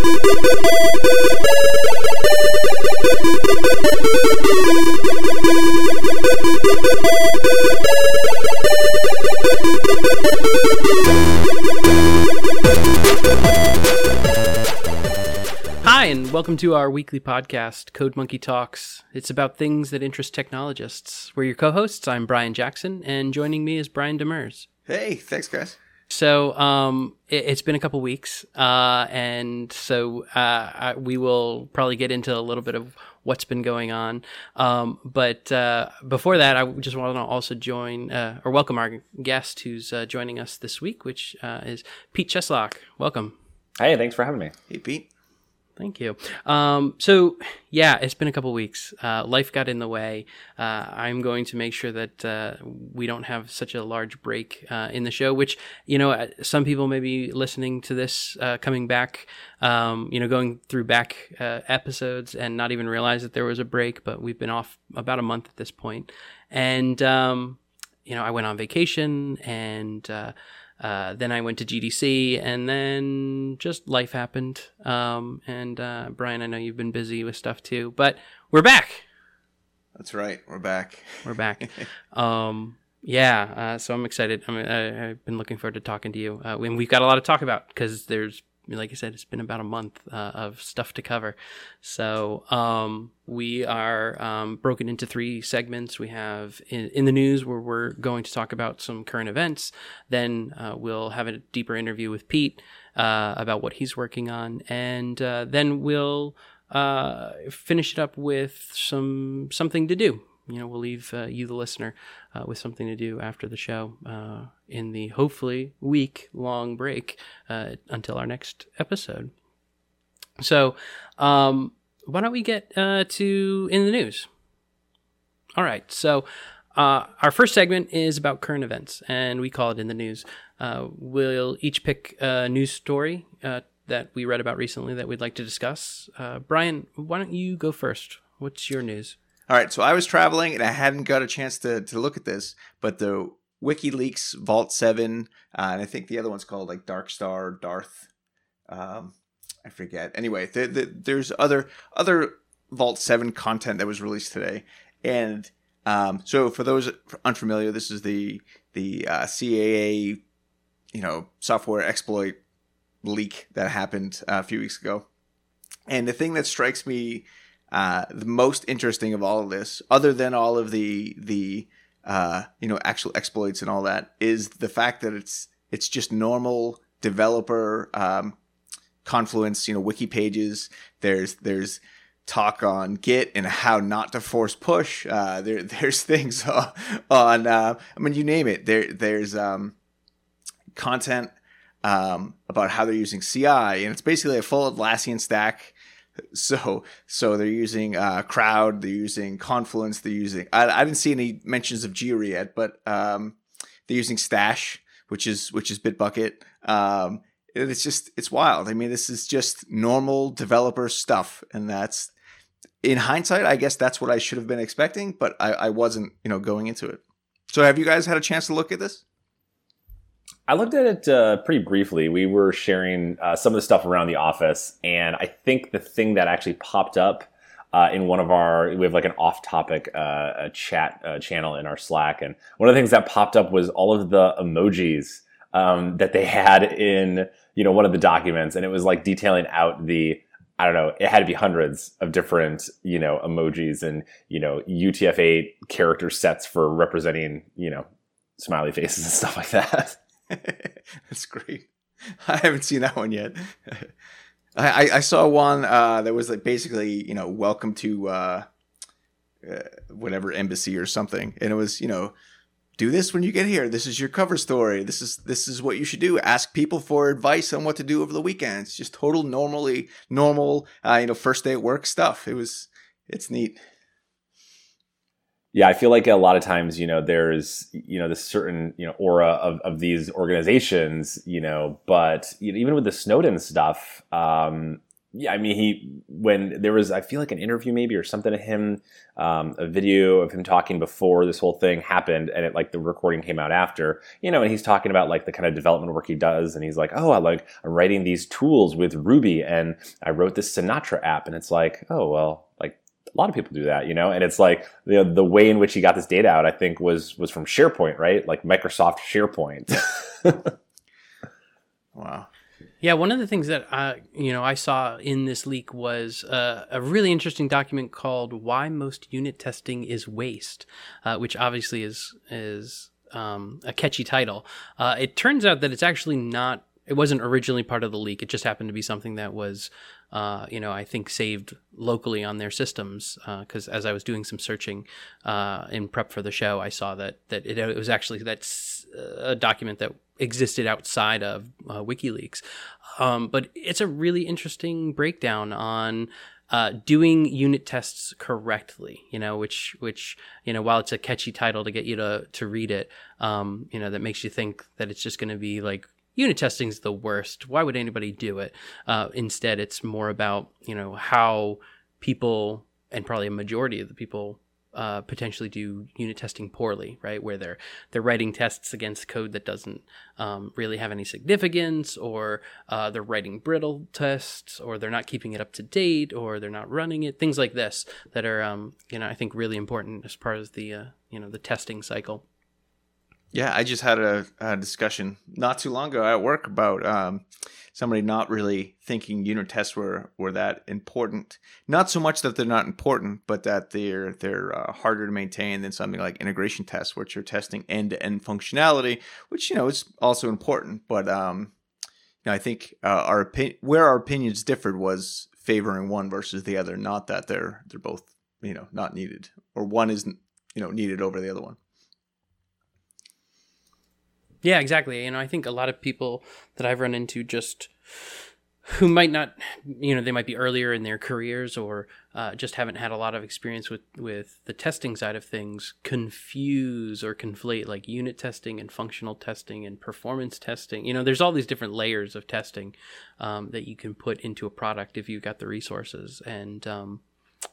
Hi, and welcome to our weekly podcast, Code Monkey Talks. It's about things that interest technologists. We're your co hosts. I'm Brian Jackson, and joining me is Brian Demers. Hey, thanks, guys. So, um, it, has been a couple weeks, uh, and so uh, I, we will probably get into a little bit of what's been going on. Um, but uh, before that, I just want to also join uh, or welcome our guest who's uh, joining us this week, which uh, is Pete Cheslock. Welcome. Hey, thanks for having me. Hey, Pete. Thank you. Um, so, yeah, it's been a couple weeks. Uh, life got in the way. Uh, I'm going to make sure that uh, we don't have such a large break uh, in the show, which, you know, uh, some people may be listening to this uh, coming back, um, you know, going through back episodes and not even realize that there was a break, but we've been off about a month at this point. And, um, you know, I went on vacation and, uh, then I went to GDC, and then just life happened. Um, and uh, Brian, I know you've been busy with stuff too, but we're back. That's right, we're back. We're back. um, yeah, uh, so I'm excited. I mean, I, have been looking forward to talking to you, uh, and we've got a lot to talk about because there's like I said, it's been about a month uh, of stuff to cover. So um, we are um, broken into three segments. We have in, in, the news where we're going to talk about some current events. Then uh, we'll have a deeper interview with Pete uh, about what he's working on, and uh, then we'll uh, finish it up with some something to do you know, we'll leave uh, you, the listener, uh, with something to do after the show uh, in the hopefully week long break uh, until our next episode. So, um, why don't we get uh, to in the news? All right. So, uh, our first segment is about current events, and we call it in the news. we'll each pick a news story that we read about recently that we'd like to discuss. Brian, why don't you go first? What's your news? All right, so I was traveling and I hadn't got a chance to to look at this, but the WikiLeaks Vault Seven, uh, and I think the other one's called like Dark Star Darth. Um, I forget. Anyway, the, the, there's other other Vault Seven content that was released today, and um, so for those unfamiliar, this is the the uh, CIA, you know, software exploit leak that happened uh, a few weeks ago. And the thing that strikes me uh, the most interesting of all of this, other than all of the the uh, you know actual exploits and all that, is the fact that it's it's just normal developer um, confluence. You know, wiki pages. There's there's talk on Git and how not to force push. Uh, there there's things on, uh, I mean you name it. There there's um, content um, about how they're using CI, and it's basically a full Atlassian stack so so they're using uh, crowd they're using confluence they're using I, I didn't see any mentions of jira yet but um, they're using stash which is which is bitbucket. Um, it's just it's wild. I mean this is just normal developer stuff and that's in hindsight i guess that's what i should have been expecting but i, I wasn't you know going into it. So have you guys had a chance to look at this I looked at it uh, pretty briefly. We were sharing uh, some of the stuff around the office, and I think the thing that actually popped up uh, in one of our we have like an off-topic uh, chat uh, channel in our Slack, and one of the things that popped up was all of the emojis um, that they had in you know one of the documents, and it was like detailing out the I don't know, it had to be hundreds of different, you know, emojis and, you know, UTF-8 character sets for representing, you know, smiley faces and stuff like that. That's great. I haven't seen that one yet. I, I saw one uh, that was like basically, you know, welcome to uh, uh, whatever embassy or something, and it was, you know, do this when you get here. This is your cover story. This is this is what you should do. Ask people for advice on what to do over the weekend. It's just total normally normal, uh, you know, first day at work stuff. It was, it's neat. Yeah, I feel like a lot of times, you know, there's, you know, this certain, you know, aura of, of these organizations, you know, but even with the Snowden stuff, um, yeah, I mean, he when there was, I feel like an interview maybe or something of him, um, a video of him talking before this whole thing happened, and it like the recording came out after, you know, and he's talking about like the kind of development work he does, and he's like, oh, I like I'm writing these tools with Ruby, and I wrote this Sinatra app, and it's like, oh well, a lot of people do that, you know, and it's like the the way in which he got this data out, I think was was from SharePoint, right? Like Microsoft SharePoint. wow. Yeah, one of the things that I, you know, I saw in this leak was uh, a really interesting document called "Why Most Unit Testing Is Waste," uh, which obviously is is um, a catchy title. Uh, it turns out that it's actually not. It wasn't originally part of the leak. It just happened to be something that was, uh, you know, I think saved locally on their systems. Because uh, as I was doing some searching uh, in prep for the show, I saw that that it, it was actually that's a document that existed outside of uh, WikiLeaks. Um, but it's a really interesting breakdown on uh, doing unit tests correctly. You know, which which you know, while it's a catchy title to get you to to read it, um, you know, that makes you think that it's just going to be like unit testing is the worst. Why would anybody do it? Uh, instead, it's more about you know how people and probably a majority of the people uh, potentially do unit testing poorly, right? Where they're they're writing tests against code that doesn't um, really have any significance, or uh, they're writing brittle tests, or they're not keeping it up to date, or they're not running it. Things like this that are, um, you know, I think really important as part of the uh, you know the testing cycle. Yeah, I just had a, a, discussion not too long ago at work about um, somebody not really thinking unit tests were, were that important. Not so much that they're not important, but that they're they're uh, harder to maintain than something like integration tests, which are testing end to end functionality, which you know is also important. But um, you know, I think uh, our where our opinions differed was favoring one versus the other, not that they're they're both you know not needed or one isn't you know needed over the other one. Yeah, exactly. You know, I think a lot of people that I've run into just who might not, you know, they might be earlier in their careers or uh, just haven't had a lot of experience with with the testing side of things, confuse or conflate like unit testing and functional testing and performance testing. You know, there's all these different layers of testing um, that you can put into a product if you've got the resources and. Um,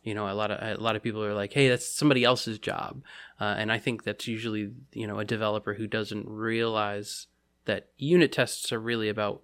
you know a lot of a lot of people are like hey that's somebody else's job. Uh, and i think that's usually you know a developer who doesn't realize that unit tests are really about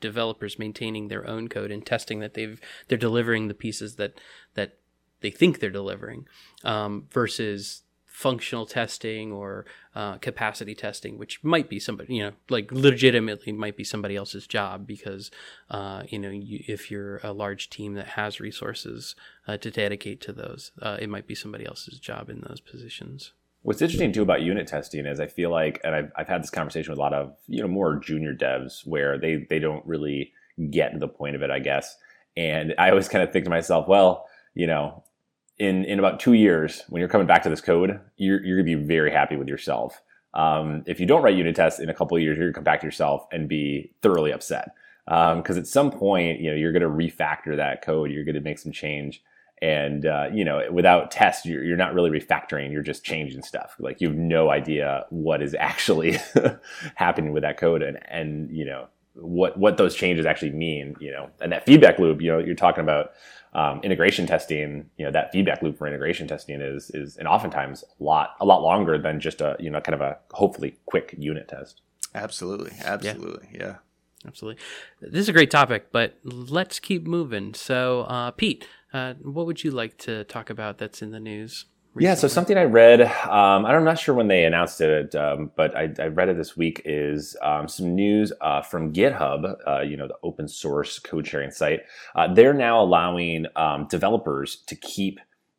developers maintaining their own code and testing that they've they're delivering the pieces that that they think they're delivering um, versus functional testing or uh, capacity testing, which might be somebody, you know, like legitimately might be somebody else's job because, uh, you know, you, if you're a large team that has resources uh, to dedicate to those, uh, it might be somebody else's job in those positions. What's interesting too about unit testing is I feel like, and I've, I've had this conversation with a lot of, you know, more junior devs where they, they don't really get the point of it, I guess. And I always kind of think to myself, well, you know, in in about two years, when you're coming back to this code, you're you're gonna be very happy with yourself. Um, if you don't write unit tests in a couple of years, you're gonna come back to yourself and be thoroughly upset because um, at some point, you know, you're gonna refactor that code. You're gonna make some change, and uh, you know, without tests, you're, you're not really refactoring. You're just changing stuff. Like you have no idea what is actually happening with that code, and and you know what what those changes actually mean. You know, and that feedback loop. You know, you're talking about um, integration testing, you know, that feedback loop for integration testing is is and oftentimes a lot a lot longer than just a you know kind of a hopefully quick unit test. Absolutely, absolutely, yeah. yeah. Absolutely. This is a great topic, but let's keep moving. So, uh, Pete, uh, what would you like to talk about that's in the news? Recently? Yeah, so something I read, um, I'm not sure when they announced it, um, but I, I, read it this week, is um, some news uh, from GitHub, uh, you know, the open source code sharing site. Uh, they're now allowing um, developers to keep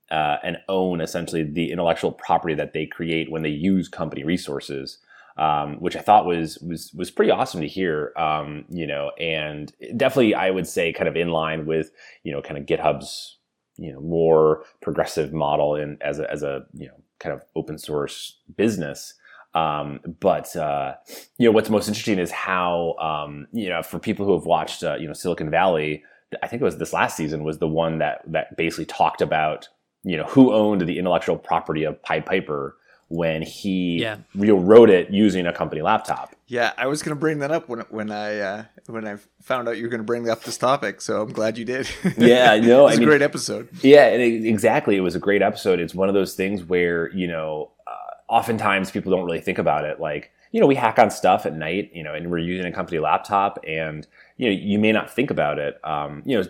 uh, and own essentially the intellectual property that they create when they use company resources. Um, which I thought was was was pretty awesome to hear, um, you know, and definitely I would say kind of in line with you know kind of GitHub's you know more progressive model in as a as a you know kind of open source business. Um, but uh, you know what's most interesting is how um, you know for people who have watched uh, you know Silicon Valley, I think it was this last season was the one that that basically talked about you know who owned the intellectual property of Pied Piper when he Yeah. you know, wrote it using a company laptop. Yeah, I was going to bring that up when when I uh, when I found out you were going to bring up this topic. So I'm glad you did. Yeah, no, it's I a mean- great episode. Yeah, and it, exactly. It was a great episode. It's one of those things where you know, uh, oftentimes people don't really think about it. Like, you know, we hack on stuff at night, you know, and we're using a company laptop, and you know, you may not think about it. Um, you know,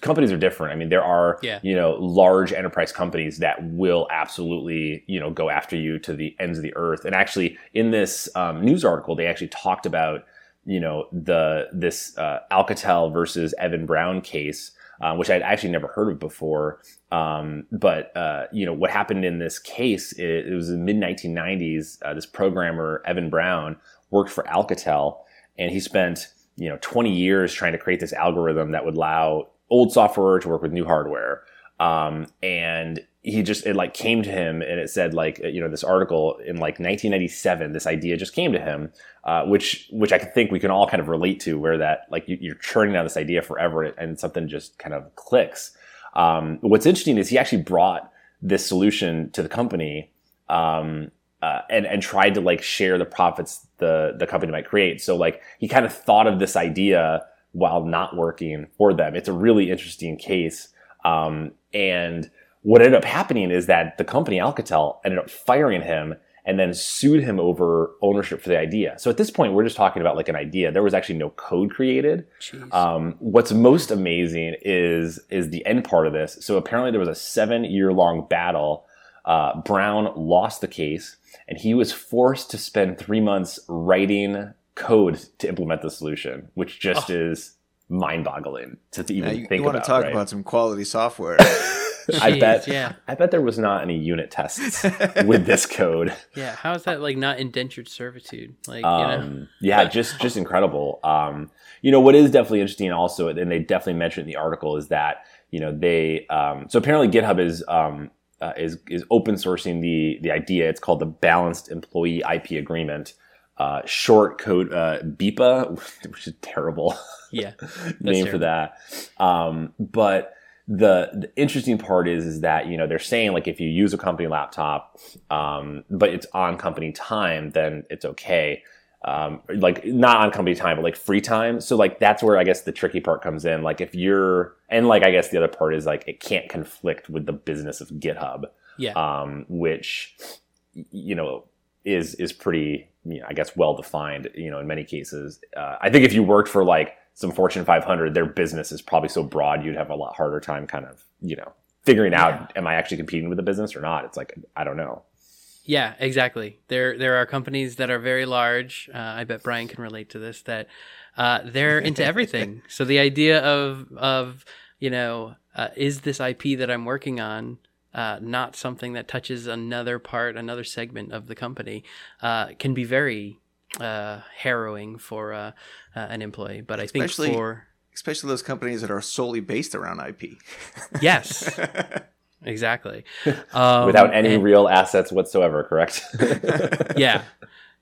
companies are different. I mean, there are Yeah. you know large enterprise companies that will absolutely you know go after you to the ends of the earth. And actually, in this um, news article, they actually talked about you know the this uh, Alcatel versus Evan Brown case, um, which I'd actually never heard of before. Um, but uh, you know what happened in this case? It, it was in mid 1990s. Uh, this programmer Evan Brown worked for Alcatel, and he spent you know 20 years trying to create this algorithm that would allow old software to work with new hardware. Um, and he just it like came to him and it said like you know this article in like 1997 this idea just came to him uh, which which I think we can all kind of relate to, where that like you, you're churning on this idea forever, and something just kind of clicks. Um, what's interesting is he actually brought this solution to the company, um, uh, and and tried to like share the profits the the company might create. So like he kind of thought of this idea while not working for them. It's a really interesting case, um, and what ended up happening is that the company Alcatel ended up firing him and then sued him over ownership for the idea. So at this point, we're just talking about like an idea. There was actually no code created. Um, what's most amazing is is the end part of this. So apparently, there was a seven year long battle. Uh, Brown lost the case, and he was forced to spend three months writing code to implement the solution, which just is mind boggling to, to Yeah, even you, think want about. to talk right? about some quality software? I bet. yeah. I bet there was not any unit tests with this code. Yeah, how is that like not indentured servitude? Like, you know, Um, yeah, just just incredible. Um, you know what is definitely interesting also, and they definitely mentioned in the article is that you know they um, so apparently GitHub is um, uh, is is open sourcing the the idea. It's called the Balanced Employee IP Agreement. Uh, short code uh, BIPA, which is terrible yeah, name terrible. for that. Um, but the, the interesting part is is that you know they're saying like if you use a company laptop, um, but it's on company time, then it's okay. Um, like not on company time, but like free time. So like that's where I guess the tricky part comes in. Like if you're and like I guess the other part is like it can't conflict with the business of GitHub yeah, um, which you know is is pretty you know, I guess well defined. You know, in many cases, uh, I think if you worked for like some Fortune 500, their business is probably so broad you'd have a lot harder time kind of you know figuring out am I actually competing with the business or not. It's like I don't know. yeah, exactly. There, there are companies that are very large. Uh, I bet Brian can relate to this. That uh, they're into everything. so the idea of of you know, uh, is this IP that I'm working on uh, not something that touches another part, another segment of the company, uh, can be very uh, harrowing for uh, uh, an employee. But I think Especially- for Especially those companies that are solely based around IP. yes, exactly, um, Without any and- real assets whatsoever, correct? yeah,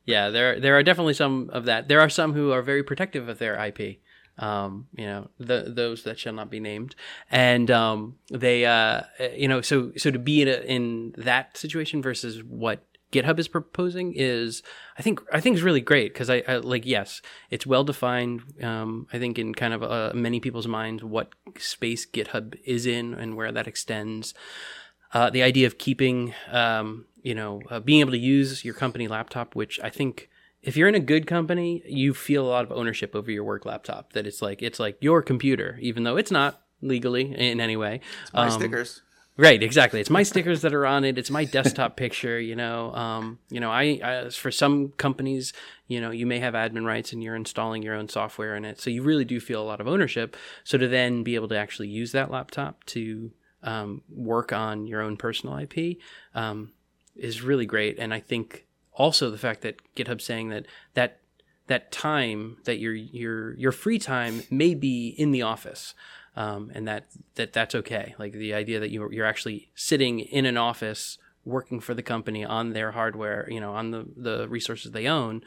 yeah. There, there are definitely some of that. There are some who are very protective of their IP. Um, you know, the, those that shall not be named, and um, they, uh, you know, so so to be in a, in that situation versus what GitHub is proposing is, I think, I think is really great because I, I like yes, it's well defined. Um, I think in kind of uh, many people's minds what space GitHub is in and where that extends uh, the idea of keeping, um, you know, uh, being able to use your company laptop, which I think if you're in a good company, you feel a lot of ownership over your work laptop. That it's like it's like your computer, even though it's not legally in any way. My Um, stickers. Right, exactly. It's my stickers that are on it. It's my desktop picture. You know, um, you know, I, I for some companies, you know, you may have admin rights and you're installing your own software in it, so you really do feel a lot of ownership. So to then be able to actually use that laptop to um, work on your own personal IP um, is really great. And I think also the fact that GitHub's saying that that that time that your your your free time may be in the office um, and that that that's okay. Like the idea that you're, you're actually sitting in an office working for the company on their hardware you know on the the resources they own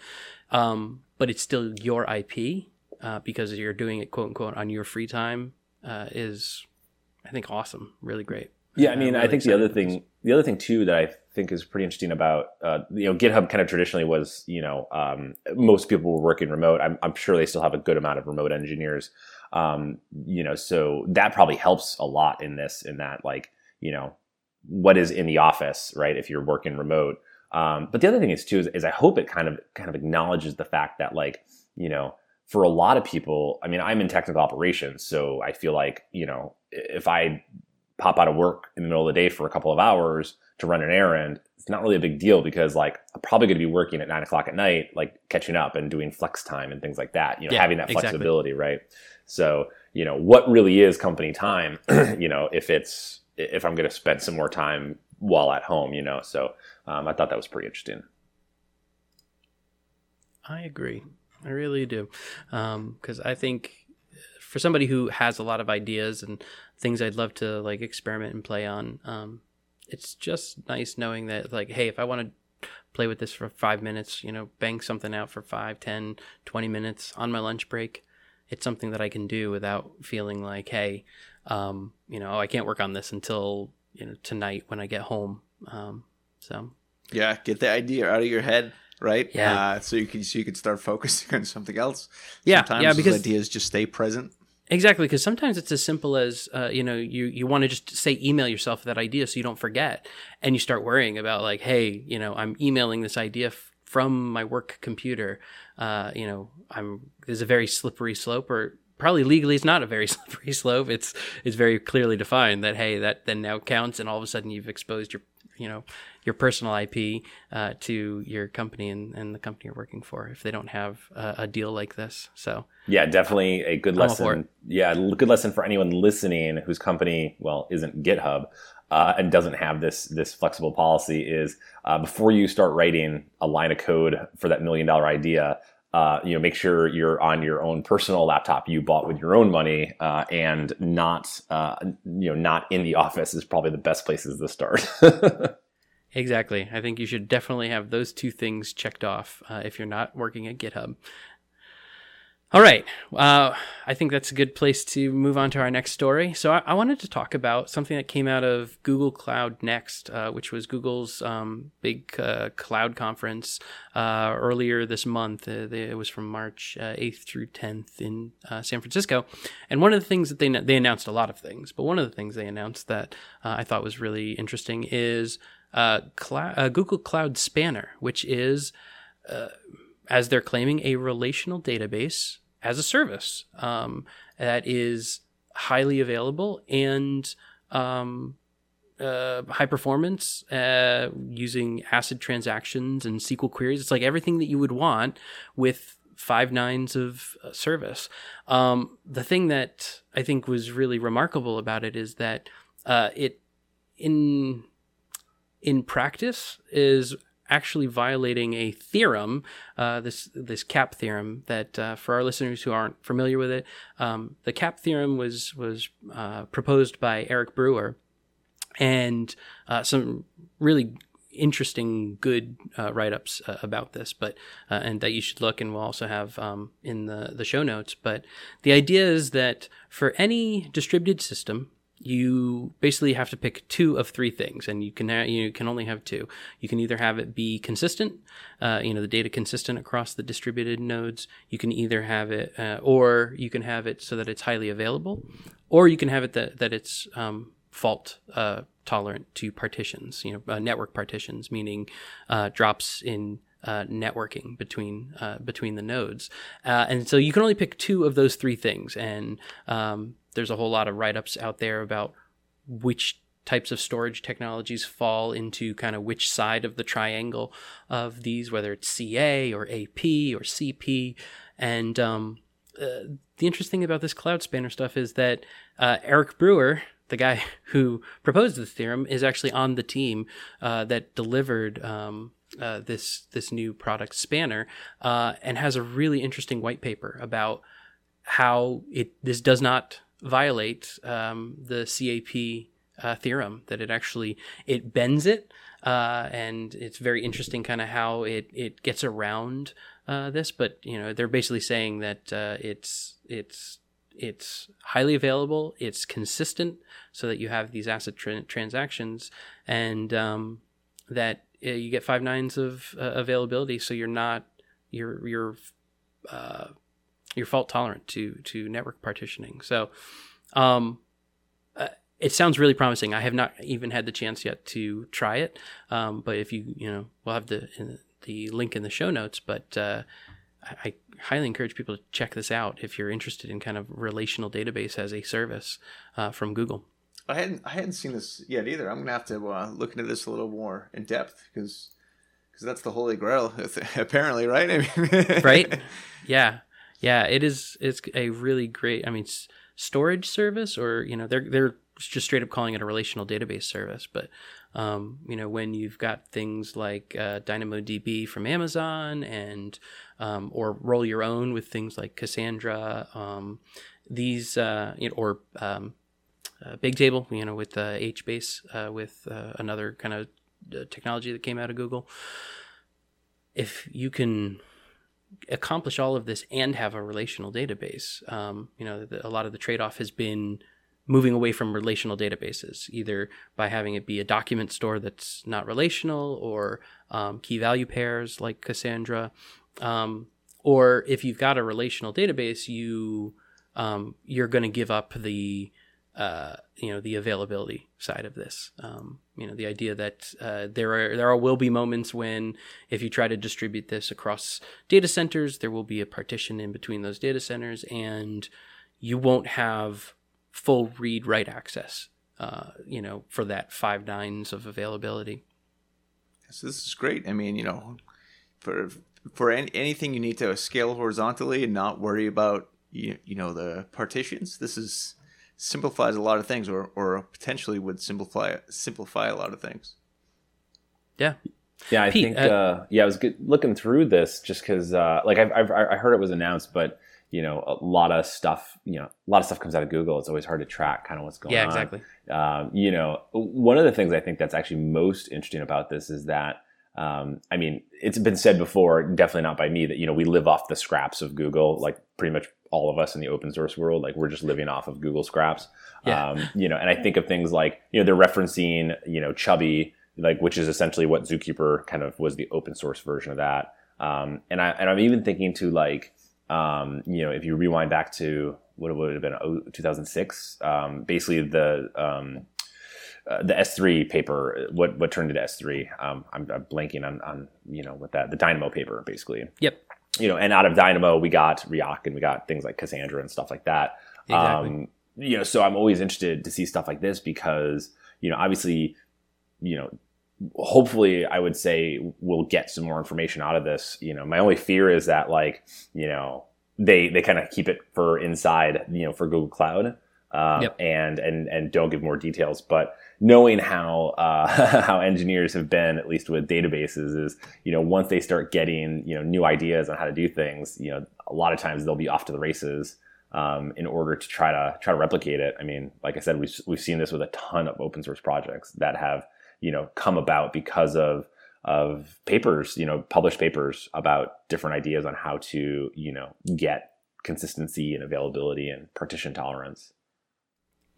um, but it's still your ip uh, because you're doing it quote unquote on your free time uh, is i think awesome really great Yeah, I mean, I think the other this. thing, the other thing too that I think is pretty interesting about, uh, you know, GitHub kind of traditionally was, you know, um, most people were working remote. I'm, I'm sure they still have a good amount of remote engineers, um, you know, so that probably helps a lot in this, in that, like, you know, what is in the office, right? If you're working remote. Um, but the other thing is too is, is I hope it kind of kind of acknowledges the fact that like you know for a lot of people, I mean, I'm in technical operations, so I feel like you know if I pop out of work in the middle of the day for a couple of hours to run an errand, it's not really a big deal because like I'm probably going to be working at nine o'clock at night, like catching up and doing flex time and things like that. You know, Yeah, having that exactly. flexibility, right? So you know, what really is company time? you know, if it's if I'm going to spend some more time while at home, you know. So um, I thought that was pretty interesting. I agree. I really do. Because I think for somebody who has a lot of ideas and things I'd love to like experiment and play on, um, it's just nice knowing that, like, hey, if I want to play with this for five minutes, you know, bang something out for five, ten, twenty minutes on my lunch break, it's something that I can do without feeling like, hey, um, you know, I can't work on this until, you know, tonight when I get home. Um, so Yeah, get the idea out of your head, right? Yeah. Uh, so you can so you can start focusing on something else. Yeah, Sometimes yeah, those because- ideas just stay present. Exactly, because sometimes it's as simple as uh, you know you you want to just say email yourself that idea so you don't forget, and you start worrying about like, hey, you know, I'm emailing this idea f- from my work computer. Uh, you know, I'm there's a very slippery slope, or probably legally it's not a very slippery slope. It's it's very clearly defined that hey, that then now counts, and all of a sudden you've exposed your you know your personal IP uh, to your company and, and the company you're working for if they don't have a, a deal like this. So Yeah, definitely a good I'm lesson. Yeah, good lesson for anyone listening whose company, well, isn't GitHub uh, and doesn't have this this flexible policy. Is uh, before you start writing a line of code for that million dollar idea, uh, you know, make sure you're on your own personal laptop you bought with your own money, uh, and not uh, you know not in the office is probably the best places to start. Exactly. I think you should definitely have those two things checked off uh, if you're not working at GitHub. All right. Uh, I think that's a good place to move on to our next story. So, I, I wanted to talk about something that came out of Google Cloud Next, uh, which was Google's um, big uh, cloud conference uh, earlier this month. Uh, it was from March uh, 8th through 10th in uh, San Francisco. And one of the things that they, they announced a lot of things, but one of the things they announced that uh, I thought was really interesting is uh, uh, Google Cloud Spanner, which is, uh, as they're claiming, a relational database as a service um, that is highly available and um, uh, high performance uh, using ACID transactions and SQL queries. It's like everything that you would want with five nines of uh, service. Um, the thing that I think was really remarkable about it is that uh, it in in practice is actually violating a theorem, uh, this this CAP theorem. That uh, for our listeners who aren't familiar with it, um, the CAP theorem was was uh, proposed by Eric Brewer, and uh, some really interesting, good uh, write ups uh, about this. But and that you should look, and we'll also have um, in the the show notes. But the idea is that for any distributed system, you basically have to pick two of three things, and you can ha- you can only have two. You can either have it be consistent, uh, you know, the data consistent across the distributed nodes. You can either have it, uh, or you can have it so that it's highly available, or you can have it that that it's um, fault uh, tolerant to partitions. You know, uh, network partitions, meaning uh, drops in uh, networking between uh, between the nodes, uh, and so you can only pick two of those three things. And um, there's a whole lot of write ups out there about which types of storage technologies fall into kind of which side of the triangle of these, whether it's CA or AP or CP, and um, uh, the interesting thing about this cloud spanner stuff is that uh, Eric Brewer, the guy who proposed this theorem, is actually on the team uh, that delivered um, uh, this this new product Spanner, uh, and has a really interesting white paper about how it this does not violate um, the CAP uh, theorem. That it actually it bends it, uh, and it's very interesting kind of how it it gets around uh, this. But you know they're basically saying that uh, it's it's it's highly available, it's consistent, so that you have these ACID tra- transactions, and um, that uh, you get five nines of uh, availability, so you're not you're you're you're fault tolerant to to network partitioning. So, um, uh, it sounds really promising. I have not even had the chance yet to try it, um, but if you you know, we'll have the the link in the show notes. But uh, I, I highly encourage people to check this out if you're interested in kind of relational database as a service uh, from Google. I hadn't I hadn't seen this yet either. I'm gonna have to uh, look into this a little more in depth because because that's the holy grail apparently, right? I mean, right? Yeah, yeah. It is. It's a really great. I mean, storage service, or you know, they're they're just straight up calling it a relational database service, but um, you know, when you've got things like uh, DynamoDB from Amazon and um, or roll your own with things like Cassandra, um, these uh, you know, or um, uh, Bigtable, you know, with uh, HBase, uh, with uh, another kind of uh, technology that came out of Google. If you can accomplish all of this and have a relational database, um, you know, the, a lot of the trade off has been moving away from relational databases, either by having it be a document store that's not relational or um, key value pairs like Cassandra. Um, or if you've got a relational database, you um, you're going to give up the uh, you know the availability side of this. Um, you know the idea that uh, there are there are, will be moments when if you try to distribute this across data centers, there will be a partition in between those data centers, and you won't have full read write access. Uh, you know for that five nines of availability. So this is great. I mean, you know, for for any, anything you need to scale horizontally and not worry about you, you know the partitions. This is simplifies a lot of things, or or potentially would simplify simplify a lot of things. Yeah. Yeah, I Pete, think. Uh, uh, yeah, I was good, looking through this just because, uh, like, I've, I've I heard it was announced, but you know, a lot of stuff, you know, a lot of stuff comes out of Google. It's always hard to track kind of what's going yeah, on. exactly. Um, you know, one of the things I think that's actually most interesting about this is that, um, I mean, it's been said before, definitely not by me, that you know we live off the scraps of Google. Like pretty much all of us in the open source world, like we're just living off of Google scraps. Yeah. Um, you know, and I think of things like, you know, they're referencing, you know, Chubby, like, which is essentially what Zookeeper kind of was the open source version of that. Um, and I, and I'm even thinking to like, um, you know, if you rewind back to what would have been 2006, um, basically the, um, uh, the S3 paper, what what turned into S3? Um, I'm, I'm, blanking on, on you know what that the Dynamo paper basically. Yep you know, and out of Dynamo we got Riak and we got things like Cassandra and stuff like that. Exactly. Um, you know, so I'm always interested to see stuff like this because, you know, obviously, you know, hopefully I would say we'll get some more information out of this. You know, my only fear is that like, you know, they they kind of keep it for inside, you know, for Google Cloud. Um, yep. and and and don't give more details. But knowing how uh, how engineers have been, at least with databases, is you know once they start getting you know new ideas on how to do things, you know a lot of times they'll be off to the races um, in order to try to try to replicate it. I mean, like I said, we've we've seen this with a ton of open source projects that have you know come about because of of papers, you know, published papers about different ideas on how to you know get consistency and availability and partition tolerance.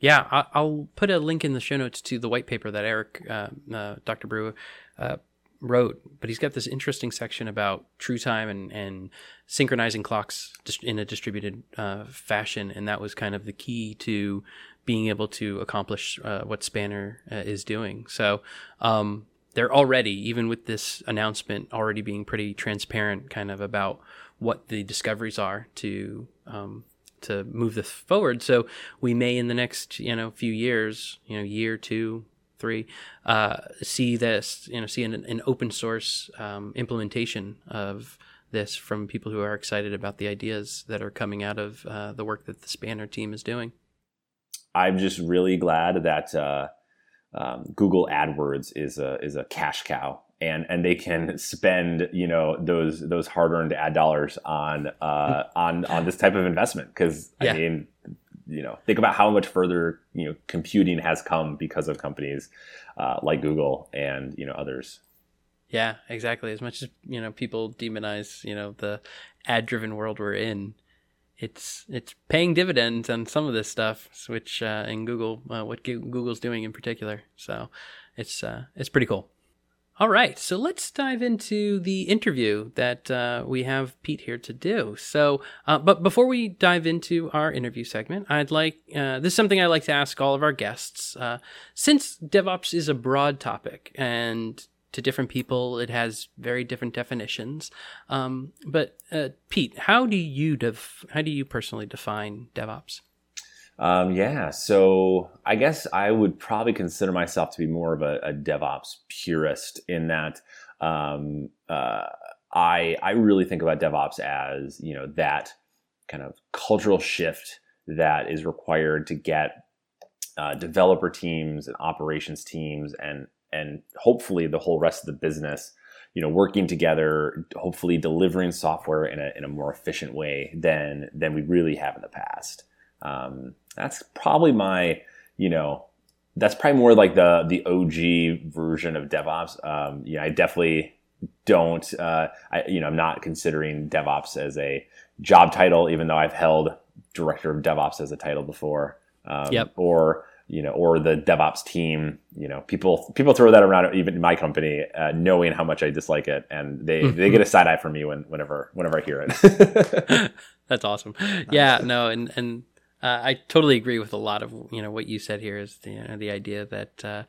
Yeah, I'll put a link in the show notes to the white paper that Eric, uh, uh, Dr. Brewer, uh, wrote. But he's got this interesting section about true time and, and synchronizing clocks in a distributed uh, fashion, and that was kind of the key to being able to accomplish uh, what Spanner uh, is doing. So um, they're already, even with this announcement, already being pretty transparent, kind of about what the discoveries are to um, to move this forward. So we may in the next you know few years, you know, year two, three, uh, see this, you know, see an, an open source um, implementation of this from people who are excited about the ideas that are coming out of uh, the work that the Spanner team is doing. I'm just really glad that uh, um, Google AdWords is a is a cash cow and and they can spend you know those those hard earned ad dollars on uh, on on this type of investment because yeah. I mean you know think about how much further you know computing has come because of companies uh, like Google and you know others. Yeah, exactly. As much as you know people demonize you know the ad driven world we're in, it's it's paying dividends on some of this stuff, which uh, in Google, uh, what Google's doing in particular. So it's uh, it's pretty cool. All right, so let's dive into the interview that uh, we have Pete here to do. So, uh, but before we dive into our interview segment, I'd like uh, this is something I like to ask all of our guests. Uh, since DevOps is a broad topic and to different people it has very different definitions, um, but uh, Pete, how do you def- how do you personally define DevOps? Um, yeah, so I guess I would probably consider myself to be more of a, a DevOps purist in that um, uh, I I really think about DevOps as you know that kind of cultural shift that is required to get uh, developer teams and operations teams and and hopefully the whole rest of the business you know working together hopefully delivering software in a, in a more efficient way than than we really have in the past. Um, that's probably my, you know, that's probably more like the the OG version of DevOps. Um, you know, I definitely don't. Uh, I you know, I'm not considering DevOps as a job title, even though I've held director of DevOps as a title before. Um, yep. Or you know, or the DevOps team. You know, people people throw that around even in my company, uh, knowing how much I dislike it, and they they get a side eye from me when, whenever whenever I hear it. That's awesome. Yeah, no, and and uh, I totally agree with a lot of you know what you said here is the you know, the idea that uh,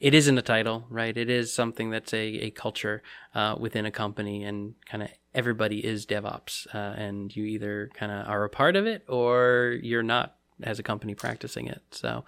it isn't a title, right? It is something that's a, a culture uh, within a company, and kind of everybody is DevOps, uh, and you either kind of are a part of it or you're not as a company practicing it. So,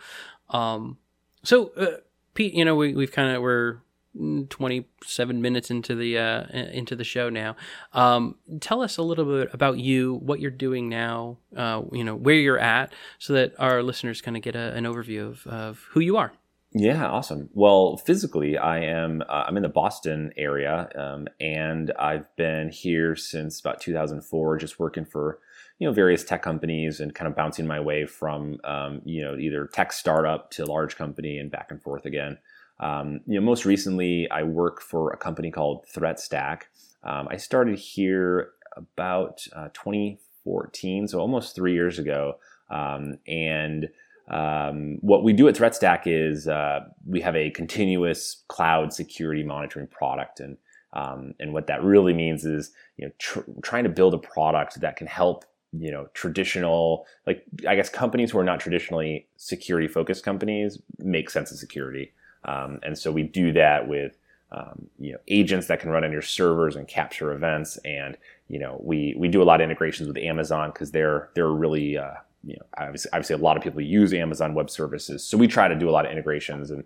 um, so uh, Pete, you know we we've kind of we're 27 minutes into the uh, into the show now. Um, tell us a little bit about you, what you're doing now, uh, you know, where you're at, so that our listeners kind of get a, an overview of, of who you are. Yeah, awesome. Well, physically, I am uh, I'm in the Boston area, um, and I've been here since about 2004, just working for you know various tech companies and kind of bouncing my way from um, you know either tech startup to large company and back and forth again. Um, you know, most recently, I work for a company called ThreatStack. Um, I started here about uh, 2014, so almost three years ago. Um, and um, what we do at ThreatStack is uh, we have a continuous cloud security monitoring product, and um, and what that really means is you know tr- trying to build a product that can help you know traditional like I guess companies who are not traditionally security focused companies make sense of security. Um, and so we do that with um, you know agents that can run on your servers and capture events. And you know we we do a lot of integrations with Amazon because they're they're really uh, you know obviously, obviously a lot of people use Amazon Web Services. So we try to do a lot of integrations and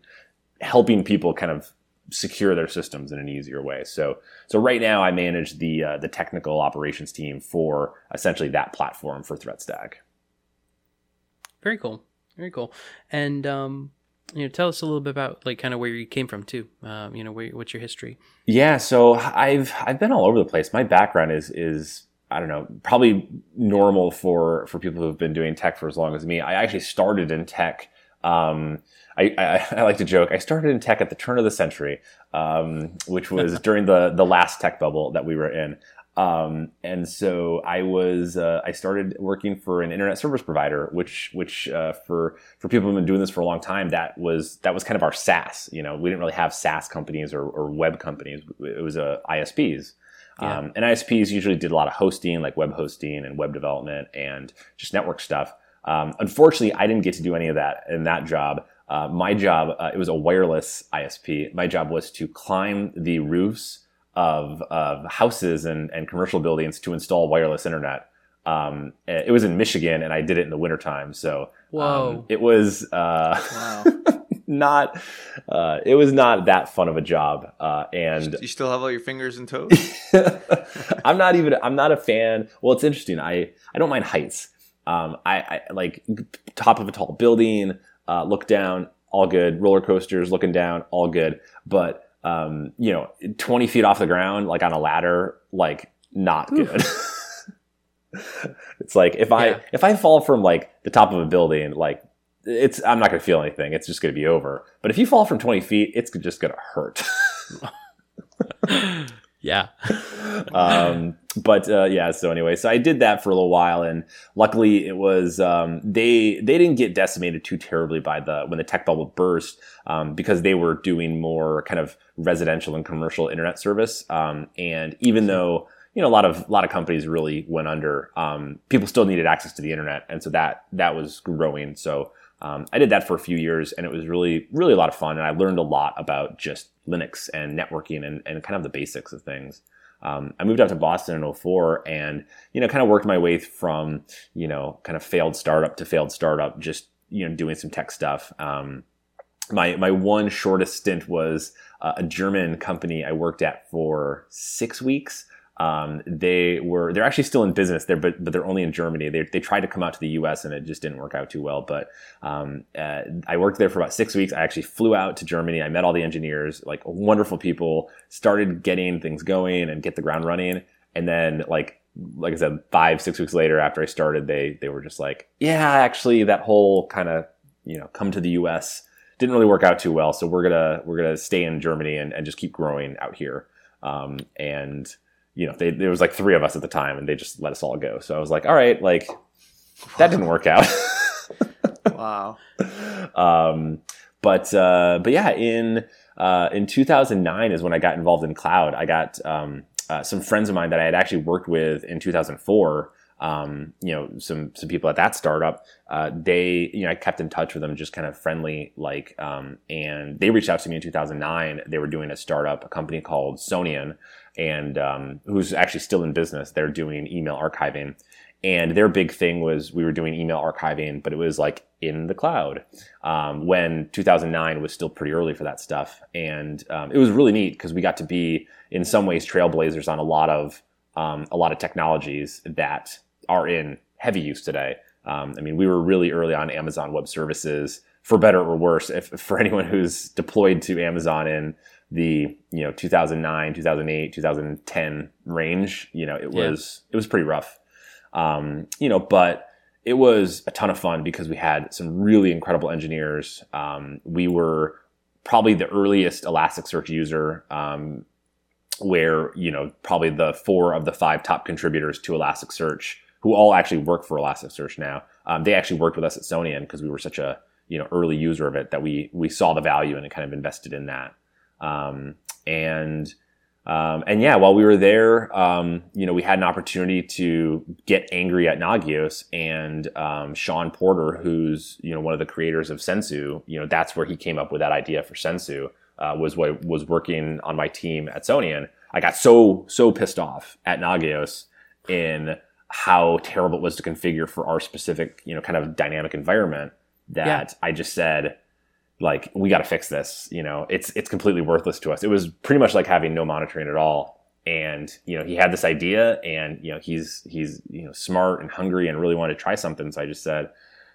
helping people kind of secure their systems in an easier way. So so right now I manage the uh, the technical operations team for essentially that platform for ThreatStack. Very cool. Very cool. And um, you know, tell us a little bit about like kind of where you came from too. Um, you know, where, what's your history? Yeah, so I've I've been all over the place. My background is is I don't know, probably normal for for people who have been doing tech for as long as me. I actually started in tech. Um, I, I, I, like to joke. I started in tech at the turn of the century, um, which was during the the last tech bubble that we were in. Um, and so I was uh, I started working for an internet service provider, which which uh, for for people who've been doing this for a long time, that was that was kind of our SaaS. You know, we didn't really have SaaS companies or, or web companies. It was uh, ISPs. Yeah. Um, and ISPs usually did a lot of hosting, like web hosting and web development and just network stuff. Um, unfortunately, I didn't get to do any of that in that job. Uh, my job, uh, it was a wireless ISP. My job was to climb the roofs of, of houses and, and commercial buildings to install wireless internet. Um, it was in Michigan, and I did it in the wintertime. So um, it was uh, wow. not uh, it was not that fun of a job. Uh, and you still have all your fingers and toes. I'm not even. I'm not a fan. Well, it's interesting. I I don't mind heights. Um, I, I, like top of a tall building, uh, look down, all good. Roller coasters, looking down, all good. But um, you know, 20 feet off the ground, like on a ladder, like not good. it's like if I, if I fall from like the top of a building, like it's, I'm not going to feel anything. It's just going to be over. But if you fall from 20 feet, it's just going to hurt. yeah. um, but uh, yeah, so anyway, so I did that for a little while, and luckily it was um, they they didn't get decimated too terribly by the when the tech bubble burst um, because they were doing more kind of residential and commercial internet service, um, and even though you know a lot of a lot of companies really went under, um, people still needed access to the internet, and so that that was growing. So um, I did that for a few years, and it was really really a lot of fun, and I learned a lot about just Linux and networking and, and kind of the basics of things. Um, I moved out to Boston in 04 and, you know, kind of worked my way from, you know, kind of failed startup to failed startup, just, you know, doing some tech stuff. Um, my, my one shortest stint was uh, a German company I worked at for six weeks. Um, they were they're actually still in business there, but but they're only in Germany. They they tried to come out to the U.S. and it just didn't work out too well. But um, uh, I worked there for about six weeks. I actually flew out to Germany. I met all the engineers, like wonderful people. Started getting things going and get the ground running. And then like like I said, five six weeks later after I started, they they were just like, yeah, actually that whole kind of you know come to the U.S. didn't really work out too well. So we're gonna we're gonna stay in Germany and, and just keep growing out here. Um, and you know, they, there was like three of us at the time and they just let us all go. So I was like, all right, like that didn't work out. wow. Um, but, uh, but yeah, in, uh, in 2009 is when I got involved in cloud. I got, um, uh, some friends of mine that I had actually worked with in 2004 um, you know, some some people at that startup, uh, they, you know, I kept in touch with them, just kind of friendly, like, um, and they reached out to me in 2009. They were doing a startup, a company called Sonian, and um, who's actually still in business. They're doing email archiving, and their big thing was we were doing email archiving, but it was like in the cloud. Um, when 2009 was still pretty early for that stuff, and um, it was really neat because we got to be in some ways trailblazers on a lot of um, a lot of technologies that are in heavy use today. Um, I mean, we were really early on Amazon Web Services, for better or worse. If for anyone who's deployed to Amazon in the you know 2009, 2008, 2010 range, you know, it was yeah. it was pretty rough. Um, you know, but it was a ton of fun because we had some really incredible engineers. Um, we were probably the earliest Elasticsearch user. Um, where you know probably the four of the five top contributors to Elasticsearch who all actually work for Elasticsearch now. Um, they actually worked with us at Sonian because we were such a you know early user of it that we we saw the value and kind of invested in that. Um, and um, and yeah, while we were there, um, you know, we had an opportunity to get angry at Nagios and um, Sean Porter, who's you know one of the creators of Sensu. You know, that's where he came up with that idea for Sensu. Uh, was what was working on my team at Sonian. I got so so pissed off at Nagios in how terrible it was to configure for our specific, you know, kind of dynamic environment that yeah. I just said, like, we got to fix this. You know, it's it's completely worthless to us. It was pretty much like having no monitoring at all. And you know, he had this idea, and you know, he's he's you know smart and hungry and really wanted to try something. So I just said,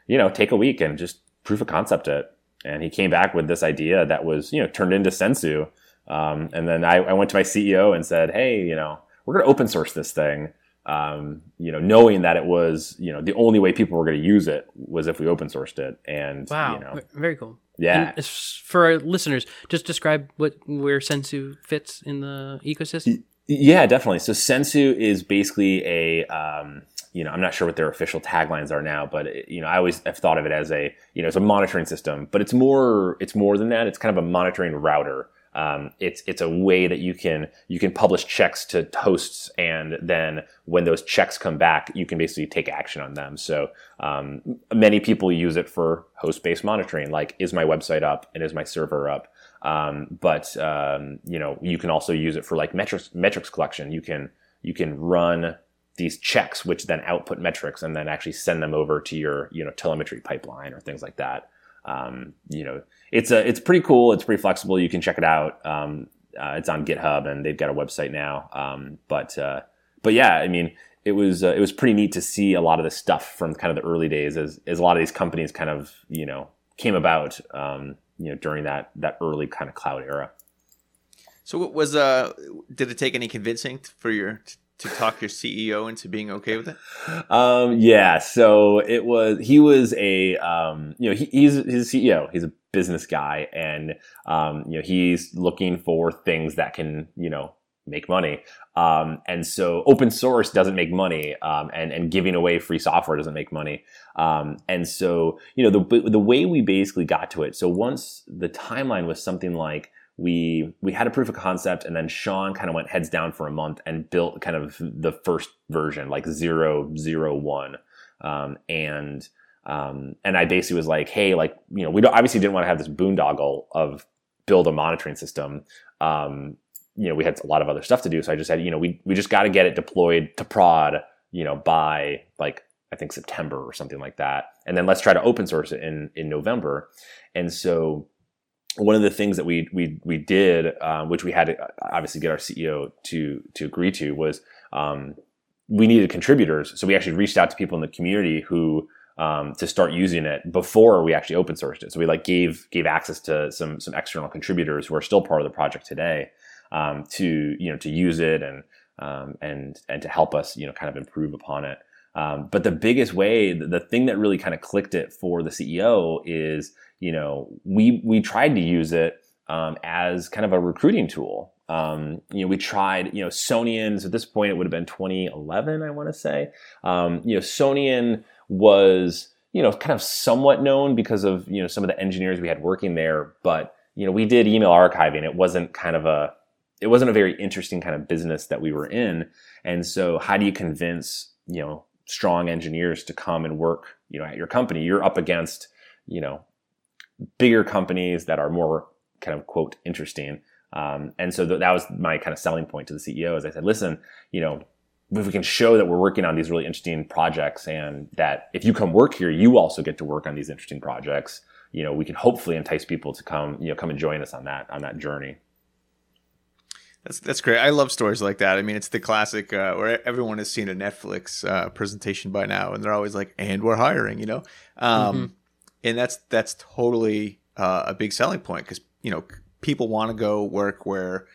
you know, take a week and just proof of concept it. And he came back with this idea that was you know turned into Sensu. Um, and then I, I went to my CEO and said, hey, you know, we're going to open source this thing um, you know, knowing that it was, you know, the only way people were going to use it was if we open sourced it. And wow, you know, very cool. Yeah. And for our listeners, just describe what where Sensu fits in the ecosystem. Yeah, definitely. So Sensu is basically a, um, you know, I'm not sure what their official taglines are now, but it, you know, I always have thought of it as a, you know, it's a monitoring system, but it's more, it's more than that. It's kind of a monitoring router. Um, it's it's a way that you can you can publish checks to hosts, and then when those checks come back, you can basically take action on them. So um, many people use it for host-based monitoring, like is my website up and is my server up. Um, but um, you know you can also use it for like metrics metrics collection. You can you can run these checks, which then output metrics, and then actually send them over to your you know telemetry pipeline or things like that. Um, you know it's a it's pretty cool. It's pretty flexible. You can check it out. Um, uh, it's on GitHub and they've got a website now. Um, but uh, but yeah, I mean, it was uh, it was pretty neat to see a lot of the stuff from kind of the early days as as a lot of these companies kind of you know came about um, you know during that that early kind of cloud era. So was uh did it take any convincing for your to talk your CEO into being okay with it? Um, yeah. So it was, he was a, um, you know, he, he's his CEO. He's a business guy and, um, you know, he's looking for things that can, you know, make money. Um, and so open source doesn't make money, um, and and giving away free software doesn't make money. Um, and so you know the the way we basically got to it. So once the timeline was something like we we had a proof of concept, and then Sean kind of went heads down for a month and built kind of the first version, like zero zero one, um, and um, and I basically was like, hey, like you know, we obviously didn't want to have this boondoggle of build a monitoring system. Um, you know, we had a lot of other stuff to do. So I just said, you know, we, we just got to get it deployed to prod, you know, by like, I think September or something like that. And then let's try to open source it in, in November. And so one of the things that we, we, we did, um, which we had to obviously get our CEO to, to agree to was, um, we needed contributors. So we actually reached out to people in the community who, um, to start using it before we actually open sourced it. So we like gave gave access to some some external contributors who are still part of the project today um, to you know to use it and um, and and to help us you know kind of improve upon it. Um, but the biggest way, the, the thing that really kind of clicked it for the CEO is you know we we tried to use it um, as kind of a recruiting tool. Um, you know, we tried, you know, Sonians at this point, it would have been 2011, I want to say. Um, you know, Sonian was, you know, kind of somewhat known because of, you know, some of the engineers we had working there. But, you know, we did email archiving. It wasn't kind of a, it wasn't a very interesting kind of business that we were in. And so how do you convince, you know, strong engineers to come and work, you know, at your company? You're up against, you know, bigger companies that are more kind of quote interesting. Um, and so th- that was my kind of selling point to the CEO. As I said, listen, you know, if we can show that we're working on these really interesting projects, and that if you come work here, you also get to work on these interesting projects. You know, we can hopefully entice people to come, you know, come and join us on that on that journey. That's that's great. I love stories like that. I mean, it's the classic uh, where everyone has seen a Netflix uh, presentation by now, and they're always like, "And we're hiring," you know. Um, mm-hmm. And that's that's totally uh, a big selling point because you know people want to go work where,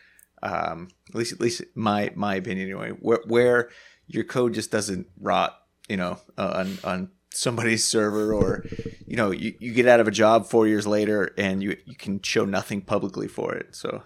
um, at least at least my my opinion anyway, where, where your code just doesn't rot, you know, on on somebody's server or you know you, you get out of a job four years later and you you can show nothing publicly for it so